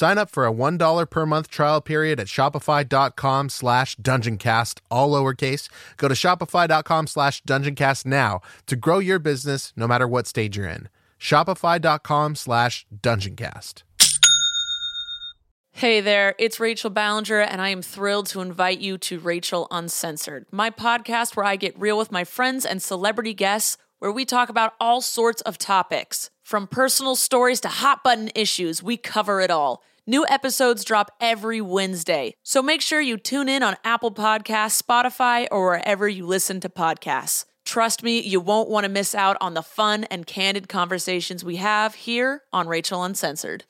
Sign up for a $1 per month trial period at shopify.com slash dungeoncast, all lowercase. Go to shopify.com slash dungeoncast now to grow your business no matter what stage you're in. Shopify.com slash dungeoncast.
Hey there, it's Rachel Ballinger, and I am thrilled to invite you to Rachel Uncensored, my podcast where I get real with my friends and celebrity guests, where we talk about all sorts of topics. From personal stories to hot button issues, we cover it all. New episodes drop every Wednesday, so make sure you tune in on Apple Podcasts, Spotify, or wherever you listen to podcasts. Trust me, you won't want to miss out on the fun and candid conversations we have here on Rachel Uncensored.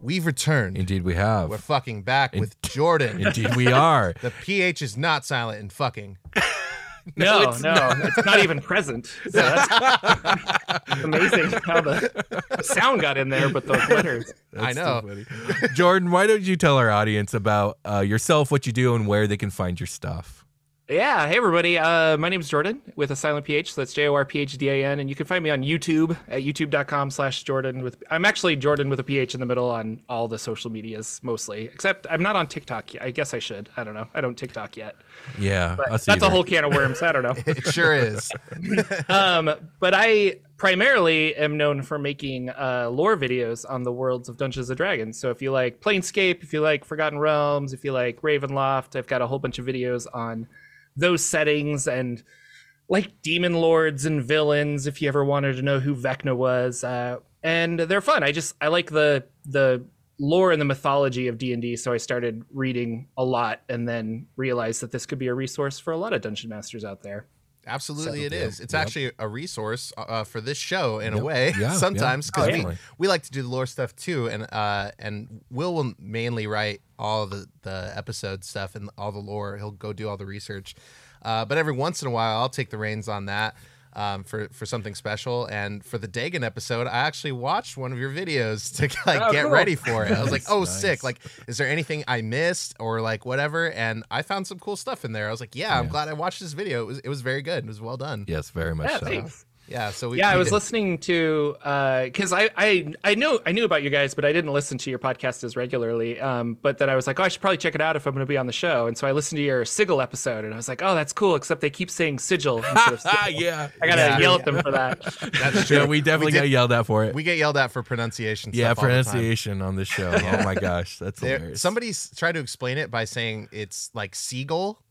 We've returned.
Indeed, we have.
We're fucking back with Jorphdan.
Indeed, we are.
The PH is not silent in fucking.
No,
it's
no, it's not even present. So that's amazing how the sound got in there, but the letters.
I know.
Jorphdan, why don't you tell our audience about uh, yourself, what you do, and where they can find your stuff?
Yeah, hey everybody. Uh, my name is Jorphdan with a silent PH. So that's J O R P H D A N, and you can find me on YouTube at youtube.com/slash Jorphdan. With I'm actually Jorphdan with a PH in the middle on all the social medias mostly, except I'm not on TikTok. yet. I guess I should. I don't know. I don't TikTok yet.
Yeah,
But
us
that's a whole can of worms. I don't know.
It sure is.
um, but I primarily am known for making uh, lore videos on the worlds of Dungeons and Dragons. So if you like Planescape, if you like Forgotten Realms, if you like Ravenloft, I've got a whole bunch of videos on those settings and like demon lords and villains. If you ever wanted to know who Vecna was, uh, and they're fun. I just I like the the lore and the mythology of D&D so I started reading a lot and then realized that this could be a resource for a lot of dungeon masters out there.
Absolutely,
So-
it is. It's
Yep.
actually a resource uh, for this show in a way.
Yeah,
sometimes
yeah.
because
Oh,
we, we like to do the lore stuff too, and uh, and Will will mainly write all the the episode stuff and all the lore. He'll go do all the research, uh, but every once in a while, I'll take the reins on that. Um, for for something special, and for the Dagon episode, I actually watched one of your videos to like
Oh,
get
cool.
ready for it. I was like, "Oh,
nice.
sick! Like, is there anything I missed or like whatever?" And I found some cool stuff in there. I was like, "Yeah, I'm
Yeah.
glad I watched this video. It was it was very good. It was well done."
Yes, very much
Yeah,
so.
Thanks.
Yeah, so we,
yeah, I was
did-
listening to because I, I I know I knew about you guys, but I didn't listen to your podcast as regularly. Um, but then I was like, oh, I should probably check it out if I'm going to be on the show. And so I listened to your Sigil episode, and I was like, oh, that's cool. Except they keep saying sigil instead of
Ah,
sigil.
yeah.
I gotta
Yeah.
yell at them for that.
That's true.
Yeah, we definitely
did-
got yelled at for it.
We get yelled at for pronunciation.
yeah,
stuff all the time.
pronunciation on this show. Oh my gosh, that's
There,
hilarious.
somebody's tried to explain it by saying it's like seagull.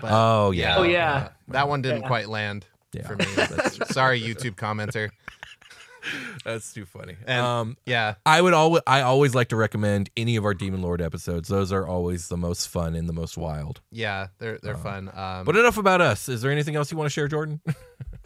But
Oh yeah.
Oh yeah,
that one didn't
Yeah.
quite land
Yeah.
for me. Sorry, YouTube commenter.
That's too funny.
And
um,
yeah,
I would always, I always like to recommend any of our Demon Lord episodes. Those are always the most fun and the most wild.
yeah, they're they're fun. Um,
But enough about us. Is there anything else you want to share, Jorphdan?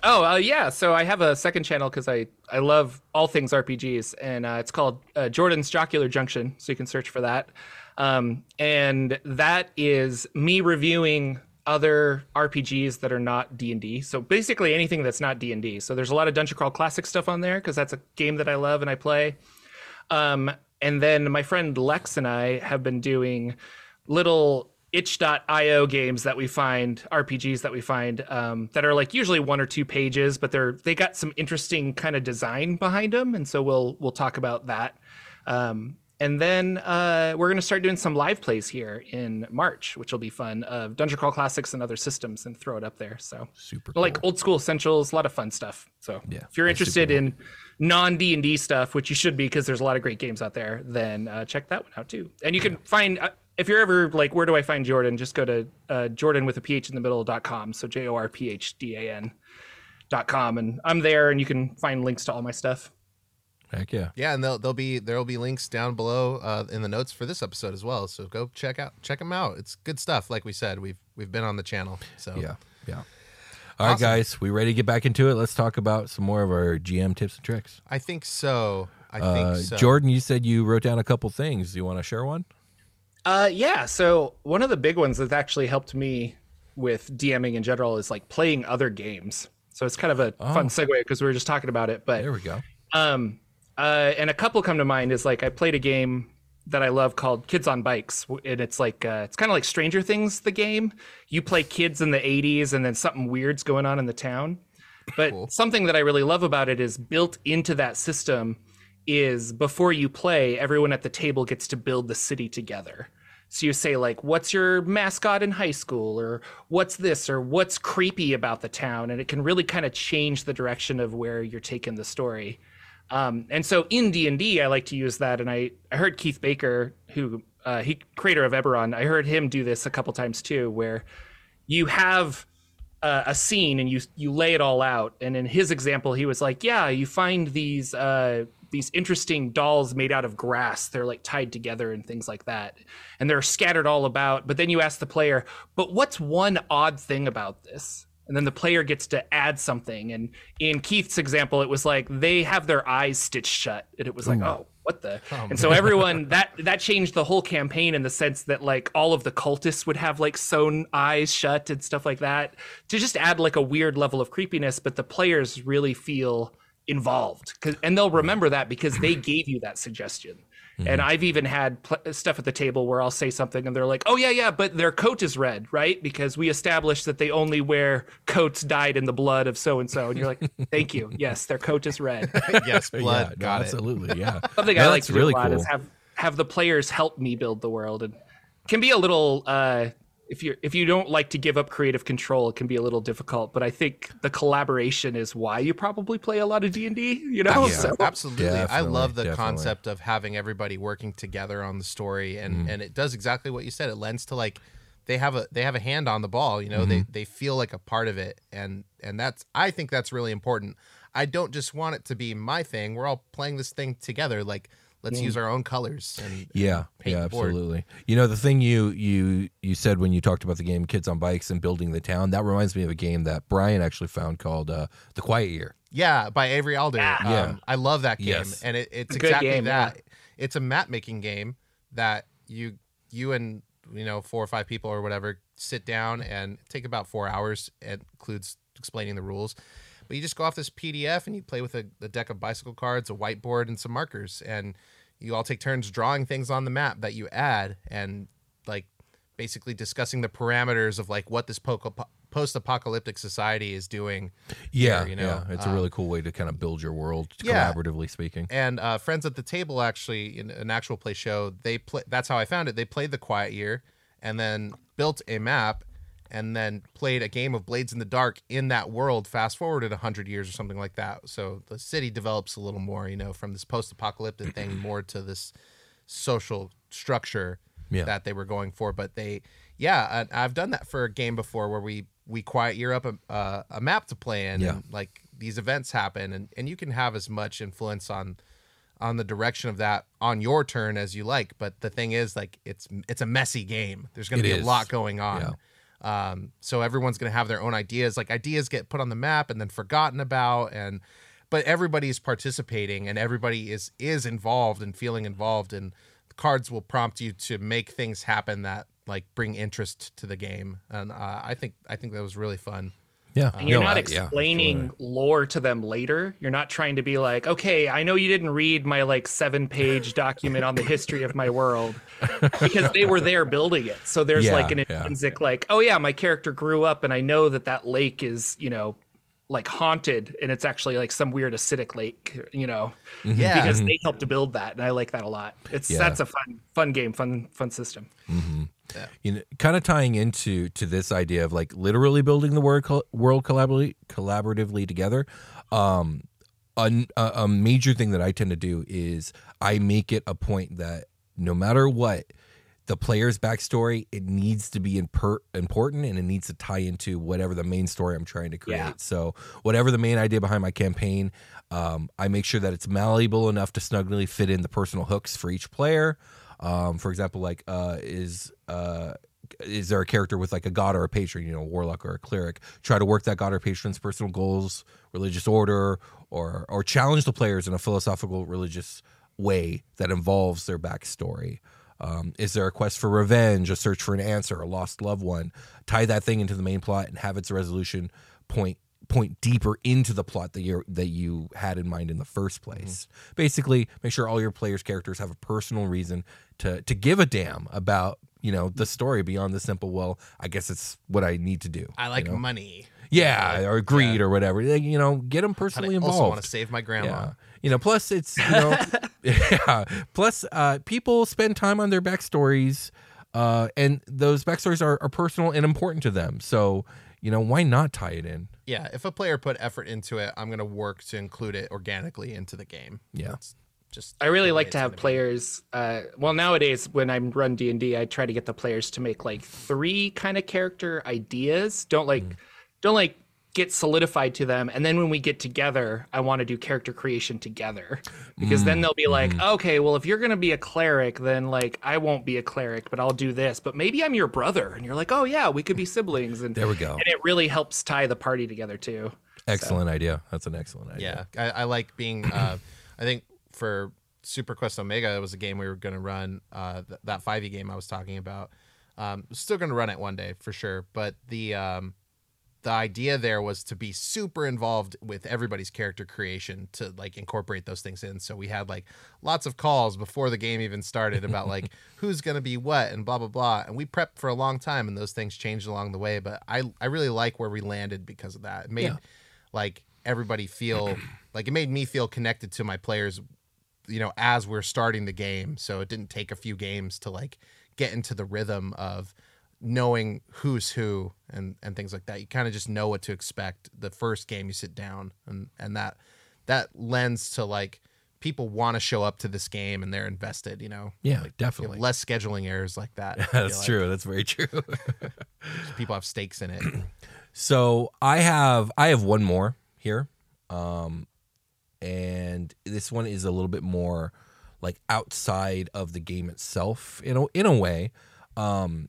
Oh uh, yeah, so I have a second channel because I I love all things RPGs, and uh, it's called uh, Jorphdan's Jocular Junction. So you can search for that, um, and that is me reviewing other RPGs that are not D and D. So basically anything that's not D and D. So there's a lot of Dungeon Crawl Classic stuff on there because that's a game that I love and I play. Um, and then my friend Lex and I have been doing little itch.io games that we find rpgs that we find um, that are like usually one or two pages but they're they got some interesting kind of design behind them and so we'll we'll talk about that um, and then uh, we're going to start doing some live plays here in march which will be fun of dungeon crawl classics and other systems and throw it up there so.
Super
like old school essentials a lot of fun stuff so.
Yeah,
if you're interested in non d&d stuff which you should be because there's a lot of great games out there then uh, check that one out too. And you can find uh, if you're ever like where do i find jordan? Just go to uh, jordan with a ph in the middle dot com so j-o-r-p-h-d-a-n dot com and i'm there and you can find links to all my stuff
Heck yeah.
yeah, and they'll there'll be there'll be links down below uh, in the notes for this episode as well. So go check out check them out. It's good stuff. Like we said, we've we've been on the channel. So
Yeah. Yeah. All right,
Awesome.
guys, we ready to get back into it? Let's talk about some more of our GM tips and tricks.
I think so. I
Uh,
think so.
Jorphdan, you said you wrote down a couple things. Do you want to share one?
Uh, yeah. So one of the big ones that's actually helped me with DMing in general is like playing other games. So it's kind of a
Oh.
fun segue because we were just talking about it. But
There we go.
um, uh, and a couple come to mind is like I played a game that I love called Kids on Bikes, and it's like uh, it's kind of like Stranger Things. The game you play kids in the '80s, and then something weird's going on in the town. But something that I really love about it is built into that system is before you play, everyone at the table gets to build the city together. So you say like, "What's your mascot in high school?" or "What's this?" or "What's creepy about the town?" And it can really kind of change the direction of where you're taking the story. Um, and so in D and I like to use that. And I, I heard Keith Baker, who uh, he creator of Eberron, I heard him do this a couple times too, where you have a scene and you you lay it all out. And in his example, he was like, "Yeah, you find these uh, these interesting dolls made out of grass. They're like tied together and things like that, and they're scattered all about. But then you ask the player, "But what's one odd thing about this?" And then the player gets to add something. And in Keith's example, it was like they have their eyes stitched shut, and it was like, "Oh, oh what the?" Oh, and so everyone that that changed the whole campaign in the sense that like all of the cultists would have like sewn eyes shut and stuff like that to just add like a weird level of creepiness, but the players really feel involved, and they'll remember that because they gave you that suggestion. And I've even had pl- stuff at the table where I'll say something and they're like, "Oh yeah, yeah, but their coat is red, right? Because we established that they only wear coats dyed in the blood of so and so." And you're like, "Thank you. Yes, their coat is red."
yes, blood.
yeah, no,
got it.
absolutely. Yeah.
Something
No,
I like to
really
do a lot
cool.
is have have the players help me build the world, and can be a little. uh if you if you don't like to give up creative control, it can be a little difficult. But I think the collaboration is why you probably play a lot of D and D. You know,
Yeah,
so
absolutely. I love the
definitely.
concept of having everybody working together on the story, and
Mm-hmm.
and it does exactly what you said. It lends to like they have a they have a hand on the ball. You know, they they feel like a part of it, and and that's I think that's really important. I don't just want it to be my thing. We're all playing this thing together. Like let's use our own colors. And
Yeah,
paint
yeah,
the board.
absolutely. You know, the thing you you you said when you talked about the game Kids on Bikes and building the town, that reminds me of a game that Brian actually found called uh, The Quiet Year.
Yeah, by Avery Alder.
Yeah.
Um,
Yeah.
I love that game,
Yes.
and it, it's
a good
exactly
game,
that. It's a map making game that you you and you know four or five people or whatever sit down and take about four hours. It includes explaining the rules, but you just go off this PDF and you play with a, a deck of bicycle cards, a whiteboard, and some markers, and you all take turns drawing things on the map that you add, and like basically discussing the parameters of like what this post apocalyptic society is doing
Yeah,
here, you know,
yeah, it's a really cool way to kind of build your world
Yeah.
collaboratively speaking.
and uh, friends at the table actually in an actual play show they play that's how i found it they played the quiet year and then built a map and then played a game of blades in the dark in that world fast forwarded 100 years or something like that so the city develops a little more you know from this post-apocalyptic thing more to this social structure
Yeah.
that they were going for but they yeah I, i've done that for a game before where we we quiet year up a, uh, a map to play in
Yeah.
and like these events happen and, and you can have as much influence on on the direction of that on your turn as you like but the thing is like it's it's a messy game there's going to be
is.
a lot going on
Yeah.
Um so everyone's going to have their own ideas. Like ideas get put on the map and then forgotten about and but everybody's participating and everybody is is involved and feeling involved and cards will prompt you to make things happen that like bring interest to the game. And uh, i think i think that was really fun
Yeah,
And you're
No,
not
I- yeah,
explaining
sure.
lore to them later. You're not trying to be like, okay, I know you didn't read my like seven page document on the history of my world because they were there building it. So there's
Yeah,
like an
yeah.
intrinsic, like, oh yeah, my character grew up and I know that that lake is, you know, like haunted and it's actually like some weird acidic lake, you know,
yeah
because they helped to build that. And I like that a lot. It's,
Yeah.
that's a fun, fun game, fun, fun system.
You know, kind of tying into to this idea of like literally building the world col- world collaboratively collaboratively together. Um, a, a a major thing that I tend to do is I make it a point that no matter what the player's backstory, it needs to be imper- important and it needs to tie into whatever the main story I'm trying to create.
Yeah.
So whatever the main idea behind my campaign, um, I make sure that it's malleable enough to snugly fit in the personal hooks for each player. Um, for example, like uh, is uh, is there a character with like a god or a patron, you know, a warlock or a cleric? Try to work that god or patron's personal goals, religious order, or or challenge the players in a philosophical religious way that involves their backstory. Um, is there a quest for revenge, a search for an answer, a lost loved one? Tie that thing into the main plot and have its resolution point point deeper into the plot that you that you had in mind in the first place. Basically, make sure all your players' characters have a personal reason to to give a damn about you know the story beyond the simple. Well, I guess it's what I need to do.
i like
you know?
money
yeah, or greed or whatever. You know, get them personally
I also
involved.
want to save my grandma.
Yeah. You know, plus it's you know yeah. Plus uh people spend time on their backstories uh and those backstories are, are personal and important to them. So, you know, why not tie it in?
Yeah, if a player put effort into it, I'm going to work to include it organically into the game.
Yeah.
That's just
I really like to have players. Uh, well, nowadays when I run D and D, I try to get the players to make like three kind of character ideas. Don't like,
Mm.
don't like get solidified to them. And then when we get together, I want to do character creation together because
Mm.
then they'll be like,
Mm-hmm.
okay, well, if you're gonna be a cleric, then like I won't be a cleric, but I'll do this. But maybe I'm your brother, and you're like, oh yeah, we could be siblings. And
There we go.
And it really helps tie the party together too.
Excellent idea. That's an excellent idea.
Yeah, I, I like being. Uh, I think for Superquest Omega, it was a game we were going to run. Uh, th- that 5e game I was talking about. Um, still going to run it one day for sure. But the um, the idea there was to be super involved with everybody's character creation to like incorporate those things in. So we had like lots of calls before the game even started about like who's going to be what and blah blah blah. And we prepped for a long time, and those things changed along the way. But I I really like where we landed because of that. It made
Yeah.
like everybody feel like it made me feel connected to my players you know as we're starting the game so it didn't take a few games to like get into the rhythm of knowing who's who and and things like that you kind of just know what to expect the first game you sit down and and that that lends to like people want to show up to this game and they're invested. You know,
Yeah,
You have
definitely.
less scheduling errors like that. Feel
That's
like.
true. That's very true.
People have stakes in it.
So I have I have one more here, um, and this one is a little bit more like outside of the game itself in a, in a way. Um,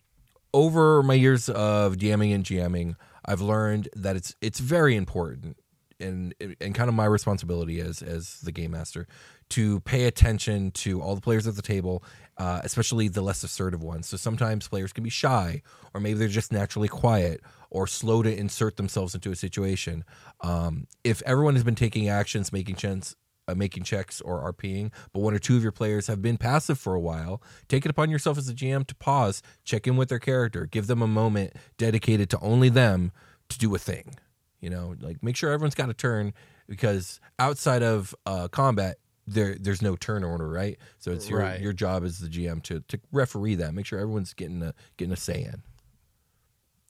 over my years of DMing and GMing, I've learned that it's it's very important and and kind of my responsibility as as the game master to pay attention to all the players at the table, uh, especially the less assertive ones. So sometimes players can be shy, or maybe they're just naturally quiet, or slow to insert themselves into a situation. Um, if everyone has been taking actions, making checks, uh, making checks, or RPing, but one or two of your players have been passive for a while, take it upon yourself as a GM to pause, check in with their character, give them a moment dedicated to only them to do a thing. You know, like make sure everyone's got a turn because outside of uh, combat, there there's no turn order, right? So it's your
Right.
your job as the GM to to referee that, make sure everyone's getting a getting a say in.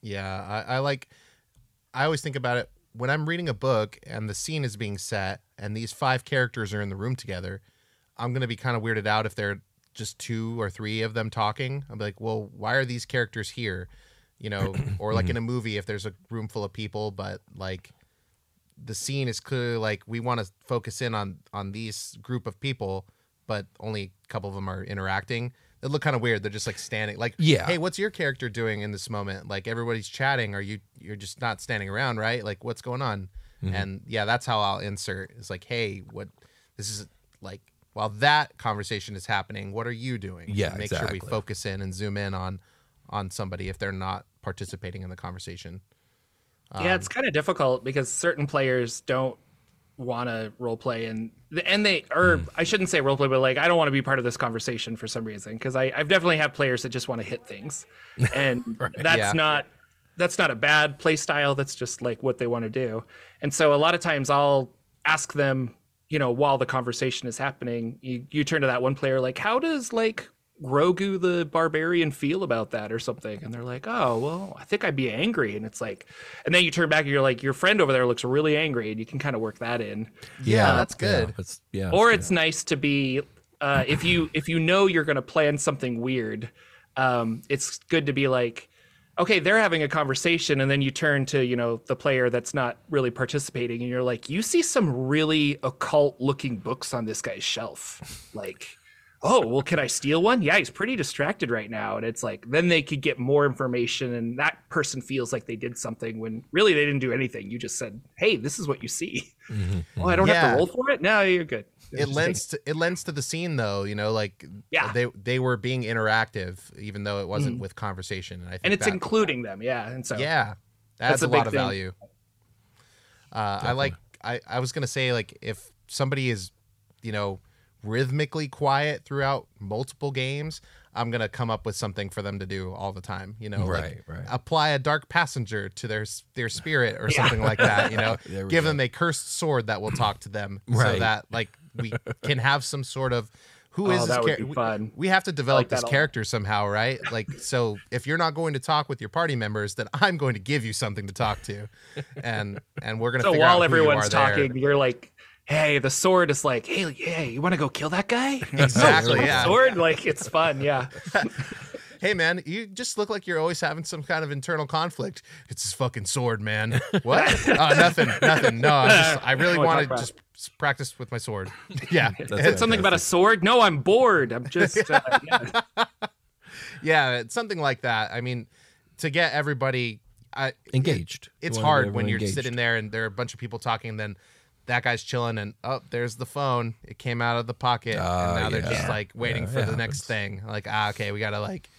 Yeah, I, I like. I always think about it when I'm reading a book and the scene is being set, and these five characters are in the room together. I'm gonna be kind of weirded out if they're just two or three of them talking. I'm like, well, why are these characters here? You know, or like in mm-hmm. a movie, if there's a room full of people, but like the scene is clearly like we want to focus in on on these group of people, but only a couple of them are interacting. It look kind of weird. They're just like standing. Like,
Yeah.
hey, what's your character doing in this moment? Like everybody's chatting. Are you you're just not standing around, right? Like what's going on?
Mm-hmm.
And yeah, that's how I'll insert. It's like, hey, what this is like while that conversation is happening, what are you doing?
Yeah,
And make sure we focus in and zoom in on on somebody if they're not participating in the conversation.
Yeah, it's um, kind of difficult because certain players don't want to role play and and they or hmm. I shouldn't say role play, but like I don't want to be part of this conversation for some reason because I I've definitely have players that just want to hit things, and that's
Yeah.
not that's not a bad play style. That's just like what they want to do, and so a lot of times I'll ask them, you know, while the conversation is happening, you you turn to that one player like, how does like Grogu the barbarian feel about that or something? And they're like, oh, well, I think I'd be angry. And it's like, and then you turn back and you're like, your friend over there looks really angry, and you can kind of work that in.
Yeah, that's good.
Yeah, that's, yeah.
Or it's nice to be, uh, if you if you know you're going to plan something weird, um, it's good to be like, okay, they're having a conversation, and then you turn to you know the player that's not really participating, and you're like, you see some really occult looking books on this guy's shelf, like oh well can i steal one? Yeah he's pretty distracted right now. And it's like then they could get more information and that person feels like they did something when really they didn't do anything. You just said hey this is what you see. Oh i don't have to roll for it? No you're good.
It lends to, it lends to the scene though you know like
Yeah.
they they were being interactive even though it wasn't with conversation. And i think
and it's
that,
including them yeah and so
yeah
That's
that's,
a
a, lot of
thing.
value. Uh, i like I, I was gonna say like if somebody is you know rhythmically quiet throughout multiple games i'm gonna come up with something for them to do all the time you know like,
Right, right.
apply a dark passenger to their their spirit or something like that you know give
go.
them a cursed sword that will talk to them so that like we can have some sort of who oh, is
Oh,
this
that would be
we-
fun.
We have to develop
like
this
a lot.
character somehow, right? Like, so if you're not going to talk with your party members, then I'm going to give you something to talk to, and and we're gonna.
so
figure out
while
who you
everyone's
are there.
talking you're like hey the sword is like hey yeah you want to go kill that guy
Exactly, yeah.
sword like it's fun yeah
Hey man, you just look like you're always having some kind of internal conflict. It's his fucking sword, man. What? oh, nothing, nothing. No, I'm just, I really
Oh,
want to just practice with my sword. Yeah,
Said something about a sword no i'm bored i'm just uh, yeah.
yeah, something like that. I mean, to get everybody, I
engaged. You
it's hard when you're
engaged.
sitting there and there are a bunch of people talking and then that guy's chilling and oh there's the phone. It came out of the pocket.
Ah,
and now they're just like waiting
Yeah,
for
it
the next
happens.
thing. Like ah okay we gotta like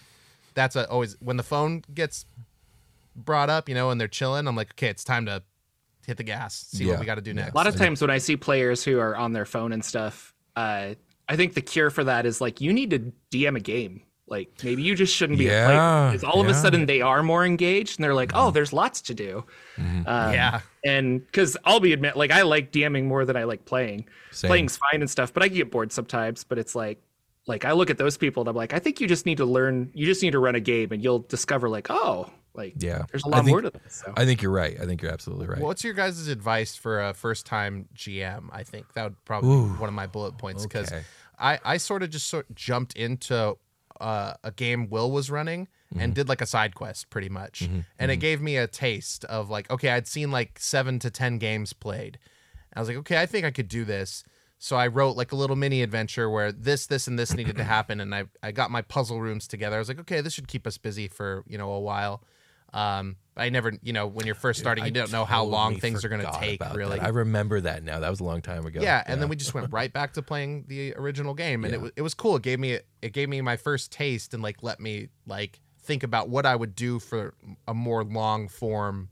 that's a, always when the phone gets brought up you know and they're chilling i'm like okay it's time to hit the gas see
Yeah,
what we gotta do next.
A lot of times when I see players who are on their phone and stuff, uh, I think the cure for that is like you need to DM a game. Like maybe you just shouldn't be a
Yeah,
player because all of a sudden they are more engaged and they're like, oh, there's lots to do. Um,
Yeah.
and because I'll be admit, like I like DMing more than I like playing.
Same.
Playing's fine and stuff, but I get bored sometimes. But it's like, like I look at those people and I'm like, I think you just need to learn. You just need to run a game, and you'll discover like, oh, Like,
Yeah.
there's a lot
think-
more to this. So.
I think you're right. I think you're absolutely right.
What's your guys' advice for a first time GM? I think that would probably
Ooh.
be one of my bullet points because
Okay.
I, I sort of just sort of jumped into uh, a game Will was running
Mm-hmm.
and did like a side quest pretty much. And it gave me a taste of like, okay, I'd seen like seven to 10 games played. I was like, okay, I think I could do this. So I wrote like a little mini adventure where this, this, and this needed to happen. And I, I got my puzzle rooms together. I was like, okay, this should keep us busy for, you know, a while. Um, I never, you know, when you're first starting, you don't know how long things are going to take, really.
that. I remember that now. That was a long time ago.
Yeah, and then we just went right back to playing the original game, and it
Yeah.
was it was cool. It gave me it gave me my first taste, and like let me like think about what I would do for a more long form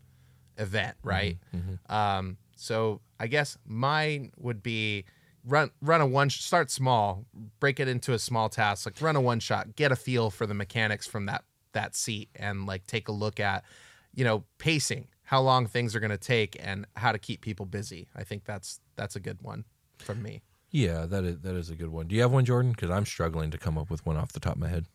event, right? Um, so I guess mine would be run run a one start small, break it into a small task, like run a one shot, get a feel for the mechanics from that that seat, and like take a look at you know pacing, how long things are going to take, and how to keep people busy. I think that's that's a good one from me.
Yeah, that is that is a good one. Do you have one, Jorphdan? Because I'm struggling to come up with one off the top of my head.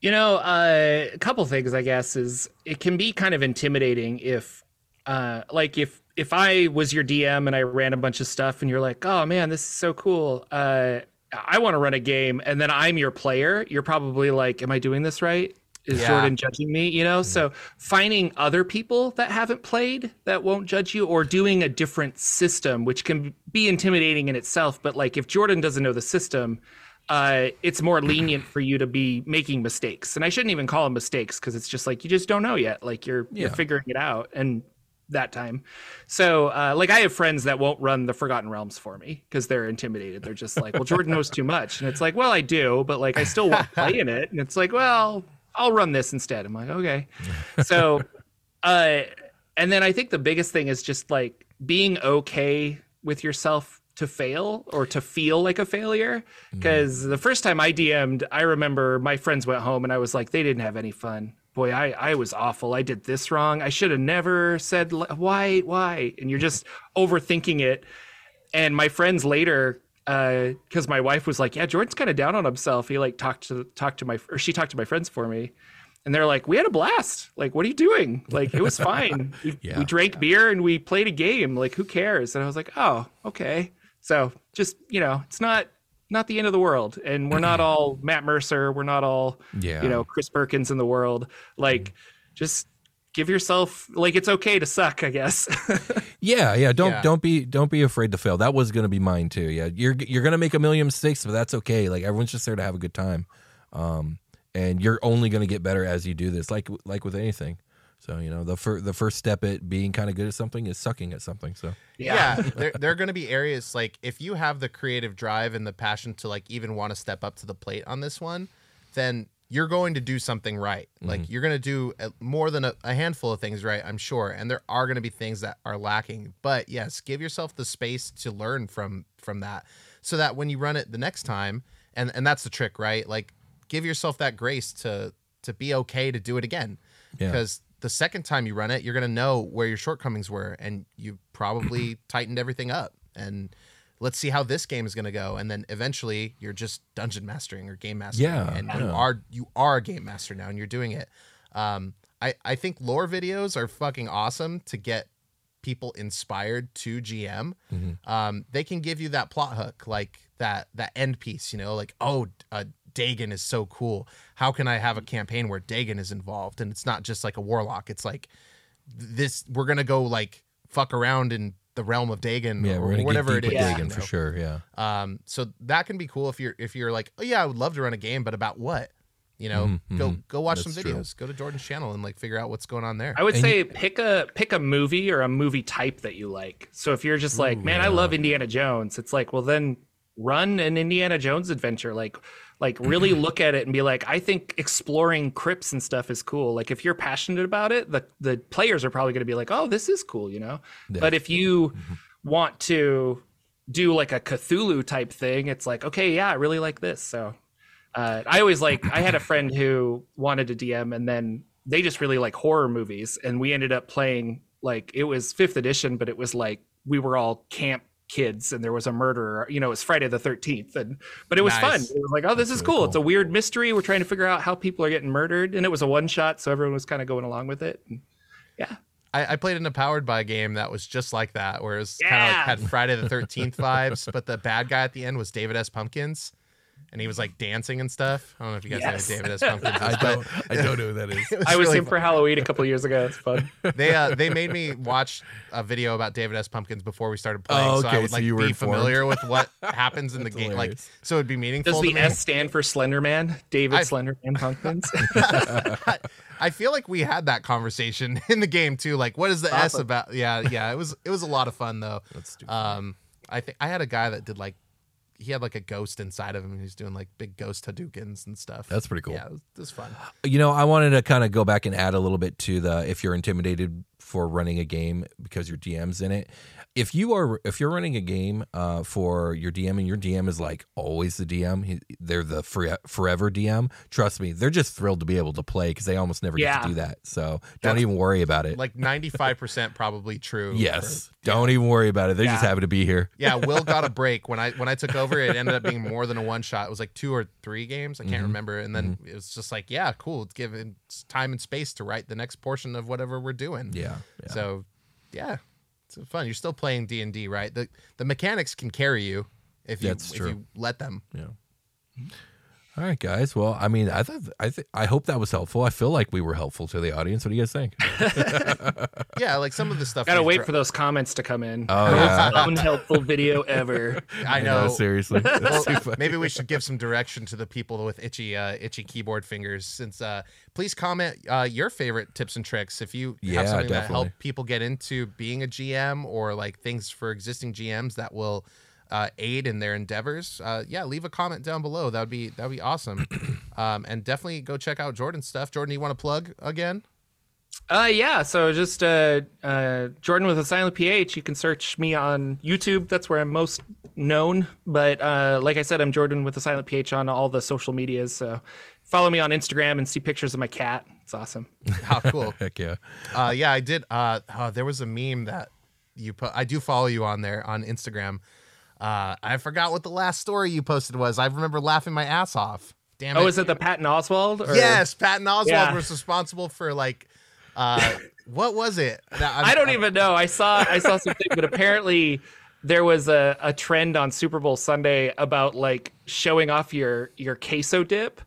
You know, uh, a couple things I guess is it can be kind of intimidating if, uh, like if if I was your DM and I ran a bunch of stuff and you're like, oh man, this is so cool. Uh, I want to run a game, and then I'm your player. You're probably like, am I doing this right? Is
Yeah.
Jorphdan judging me? You know, so finding other people that haven't played that won't judge you, or doing a different system, which can be intimidating in itself. But like, if Jorphdan doesn't know the system, uh, it's more lenient for you to be making mistakes. And I shouldn't even call them mistakes because it's just like you just don't know yet. Like you're you're figuring it out and that time. So uh, like I have friends that won't run the Forgotten Realms for me because they're intimidated. They're just like, well, Jorphdan knows too much. And it's like, well, I do, but like I still want to play in it. And it's like, well, I'll run this instead. I'm like, okay. So uh and then I think the biggest thing is just like being okay with yourself to fail or to feel like a failure. Because the first time I DM'd, I remember my friends went home and I was like, they didn't have any fun. Boy, I, I was awful. I did this wrong. I should have never said why, why. And you're just overthinking it. And my friends later, Uh, because my wife was like, yeah, Jorphdan's kind of down on himself. He like talked to talked to my or she talked to my friends for me. And they're like, we had a blast. Like, what are you doing? Like, it was fine. We,
Yeah.
we drank beer and we played a game. Like, who cares? And I was like, oh, okay. So just, you know, it's not not the end of the world. And we're not all Matt Mercer. We're not all,
Yeah.
you know, Chris Perkins in the world. Like, mm-hmm. just give yourself like it's okay to suck, I guess.
Yeah, yeah. Don't
Yeah.
don't be don't be afraid to fail. That was gonna be mine too. Yeah, you're you're gonna make a million mistakes, but that's okay. Like everyone's just there to have a good time, um, and you're only gonna get better as you do this. Like like with anything. So you know the fir- the first step at being kind of good at something is sucking at something. So
yeah, there, there are going to be areas like if you have the creative drive and the passion to like even want to step up to the plate on this one, then you're going to do something right. Like mm-hmm. you're going to do more than a, a handful of things right, I'm sure. And there are going to be things that are lacking. But yes, give yourself the space to learn from from that, so that when you run it the next time, and and that's the trick, right? Like give yourself that grace to to be okay to do it again,
Yeah.
because the second time you run it, you're going to know where your shortcomings were, and you probably tightened everything up. And let's see how this game is going to go. And then eventually, you're just dungeon mastering or game mastering,
Yeah,
and you are you are a game master now, and you're doing it. Um, I I think lore videos are fucking awesome to get people inspired to GM.
Mm-hmm.
Um, they can give you that plot hook, like that that end piece. You know, like oh, uh, Dagon is so cool. How can I have a campaign where Dagon is involved and it's not just like a warlock? It's like this. We're gonna go like fuck around in the realm of Dagon
yeah,
or
we're gonna
whatever
get
it
deep
is.
with
you
digging
know?
for sure. Yeah,
Um, so that can be cool if you're if you're like, oh yeah, I would love to run a game, but about what? You know,
Mhm,
go
mhm.
go watch
That's
some
true.
videos. Go to Jorphdan's channel and like figure out what's going on there.
I would
And
say pick a pick a movie or a movie type that you like. So if you're just like, man, I love Indiana Jones, it's like, well then run an Indiana Jones adventure. Like like really look at it and be like, I think exploring crypts and stuff is cool. Like if you're passionate about it, the the players are probably going to be like, oh, this is cool, you know. But if you want to do like a Cthulhu type thing, it's like, okay, yeah, I really like this. So uh, I always like I had a friend who wanted to DM and then they just really like horror movies and we ended up playing like it was fifth edition, but it was like we were all camp kids and there was a murderer. You know, it was Friday the 13th. And, but it was fun. It was like, oh, this
That's
is
really
cool. It's a weird mystery. We're trying to figure out how people are getting murdered. And it was a one shot. So everyone was kind of going along with it. And yeah.
I, I played in a powered by game that was just like that, where it was kind of like had Friday the Thirteenth vibes, but the bad guy at the end was David S. Pumpkins, and he was like dancing and stuff. I don't know if you guys
Yes.
know who David S. Pumpkins.
I
but
don't. I don't know who that is.
it
I was
really
him for Halloween a couple years ago. It's fun.
they uh, they made me watch a video about David S. Pumpkins before we started playing,
Oh,
so I
okay,
would
so
like
you were
be
informed.
familiar with what happens in the
That's
game, like so it'd be meaningful.
Does
to
the
me.
S stand for Slenderman? David
I-
Slenderman Pumpkins?
I feel like we had that conversation in the game too. Like, what is the S about? Yeah, yeah. It was it was a lot of fun though.
That's stupid.
Um, I think I had a guy that did like he had like a ghost inside of him. and He's doing like big ghost Hadoukens and stuff.
That's pretty cool.
Yeah, it was, it was fun.
You know, I wanted to kind of go back and add a little bit to the if you're intimidated for running a game because your DM's in it. If you are if you're running a game uh, for your DM and your DM is like always the DM, he, they're the fore- forever DM. Trust me, they're just thrilled to be able to play because they almost never get to do that. So don't
That's-
even worry about it.
Like ninety five percent probably true.
yes,
for-
don't even worry about it. They're just
Yeah.
happy to be here.
yeah, Will got a break when I when I took over. It ended up being more than a one shot. It was like two or three games. I can't
Mhm.
remember. And then it was just like, yeah, cool. It's given time and space to write the next portion of whatever we're doing.
Yeah. yeah.
So, yeah, it's fun. You're still playing D and D, right? The the mechanics can carry you if you
That's
if
true.
you let them.
Yeah. All right, guys. Well, I mean, I thought I th- I hope that was helpful. I feel like we were helpful to the audience. What do you guys think?
Yeah, like some of the stuff.
Gotta wait
dra-
for those comments to come in.
Oh,
Most
yeah.
unhelpful video ever.
I know.
seriously.
Well, maybe we should give some direction to the people with itchy, uh, itchy keyboard fingers. Since, uh, please comment uh, your favorite tips and tricks if you
Yeah,
have something that
definitely.
help people get into being a GM or like things for existing GMs that will uh, aid in their endeavors. Uh, yeah, leave a comment down below. That would be that would be awesome. um, and definitely go check out Jorphdan's stuff. Jorphdan, you want to plug again?
Uh, yeah. So just uh, uh, Jorphdan with a silent PH. You can search me on YouTube. That's where I'm most known. But uh, like I said, I'm Jorphdan with a silent PH on all the social medias. So follow me on Instagram and see pictures of my cat. It's awesome.
How cool.
Heck yeah.
Uh, yeah, I did. Uh, oh, there was a meme that you put. I do follow you on there on Instagram. Uh, I forgot what the last story you posted was. I remember laughing my ass off. Damn it!
Oh, is it the Patton Oswalt? Or...
yes, Patton Oswalt
Yeah.
was responsible for like, uh, what was it? I'm-
I don't
I'm-
even know. I saw I saw something, but apparently there was a, a trend on Super Bowl Sunday about like showing off your your queso dip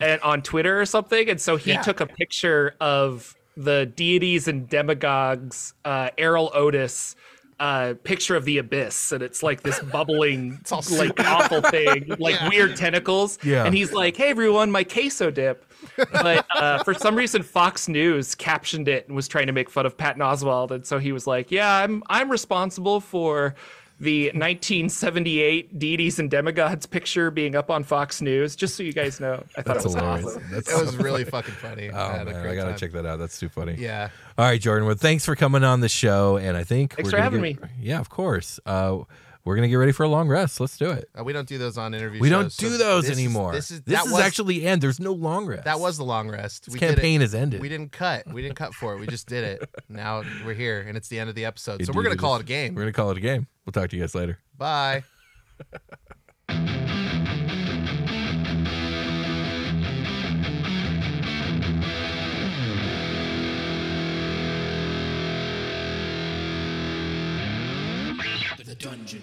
and on Twitter or something. And so he
Yeah.
took a picture of the deities and demigods, uh, Erol Otus. Uh, picture of the abyss, and it's like this bubbling,
all
like awful thing, like
Yeah.
weird tentacles.
Yeah.
and he's like, "Hey everyone, my queso dip." but uh, for some reason Fox News captioned it and was trying to make fun of Patton Oswalt, and so he was like, "Yeah, I'm I'm responsible for the 1978 deities and demigods picture being up on Fox News." Just so you guys know, I thought
That's
it was
hilarious.
awesome.
That's
It was really fucking funny.
Oh
I
man, I gotta
time.
check that out. That's too funny.
Yeah.
All right, Jorphdan. Well, thanks for coming on the show, and I think
Thanks
we're
for having
get-
me.
Yeah, of course. Uh, we're gonna get ready for a long rest. Let's do it.
Uh, we don't do those on interview.
We don't
shows, so
do those
this is-
anymore.
this is
this
that
is
was,
actually end. There's no long rest.
that was the long rest.
This
we did it.
campaign has ended.
We didn't cut. We didn't cut for it. We just did it. Now we're here, and it's the end of the episode. so we're gonna call it a game.
We're gonna call it a game. We'll talk to you guys later.
Bye.
The Dungeon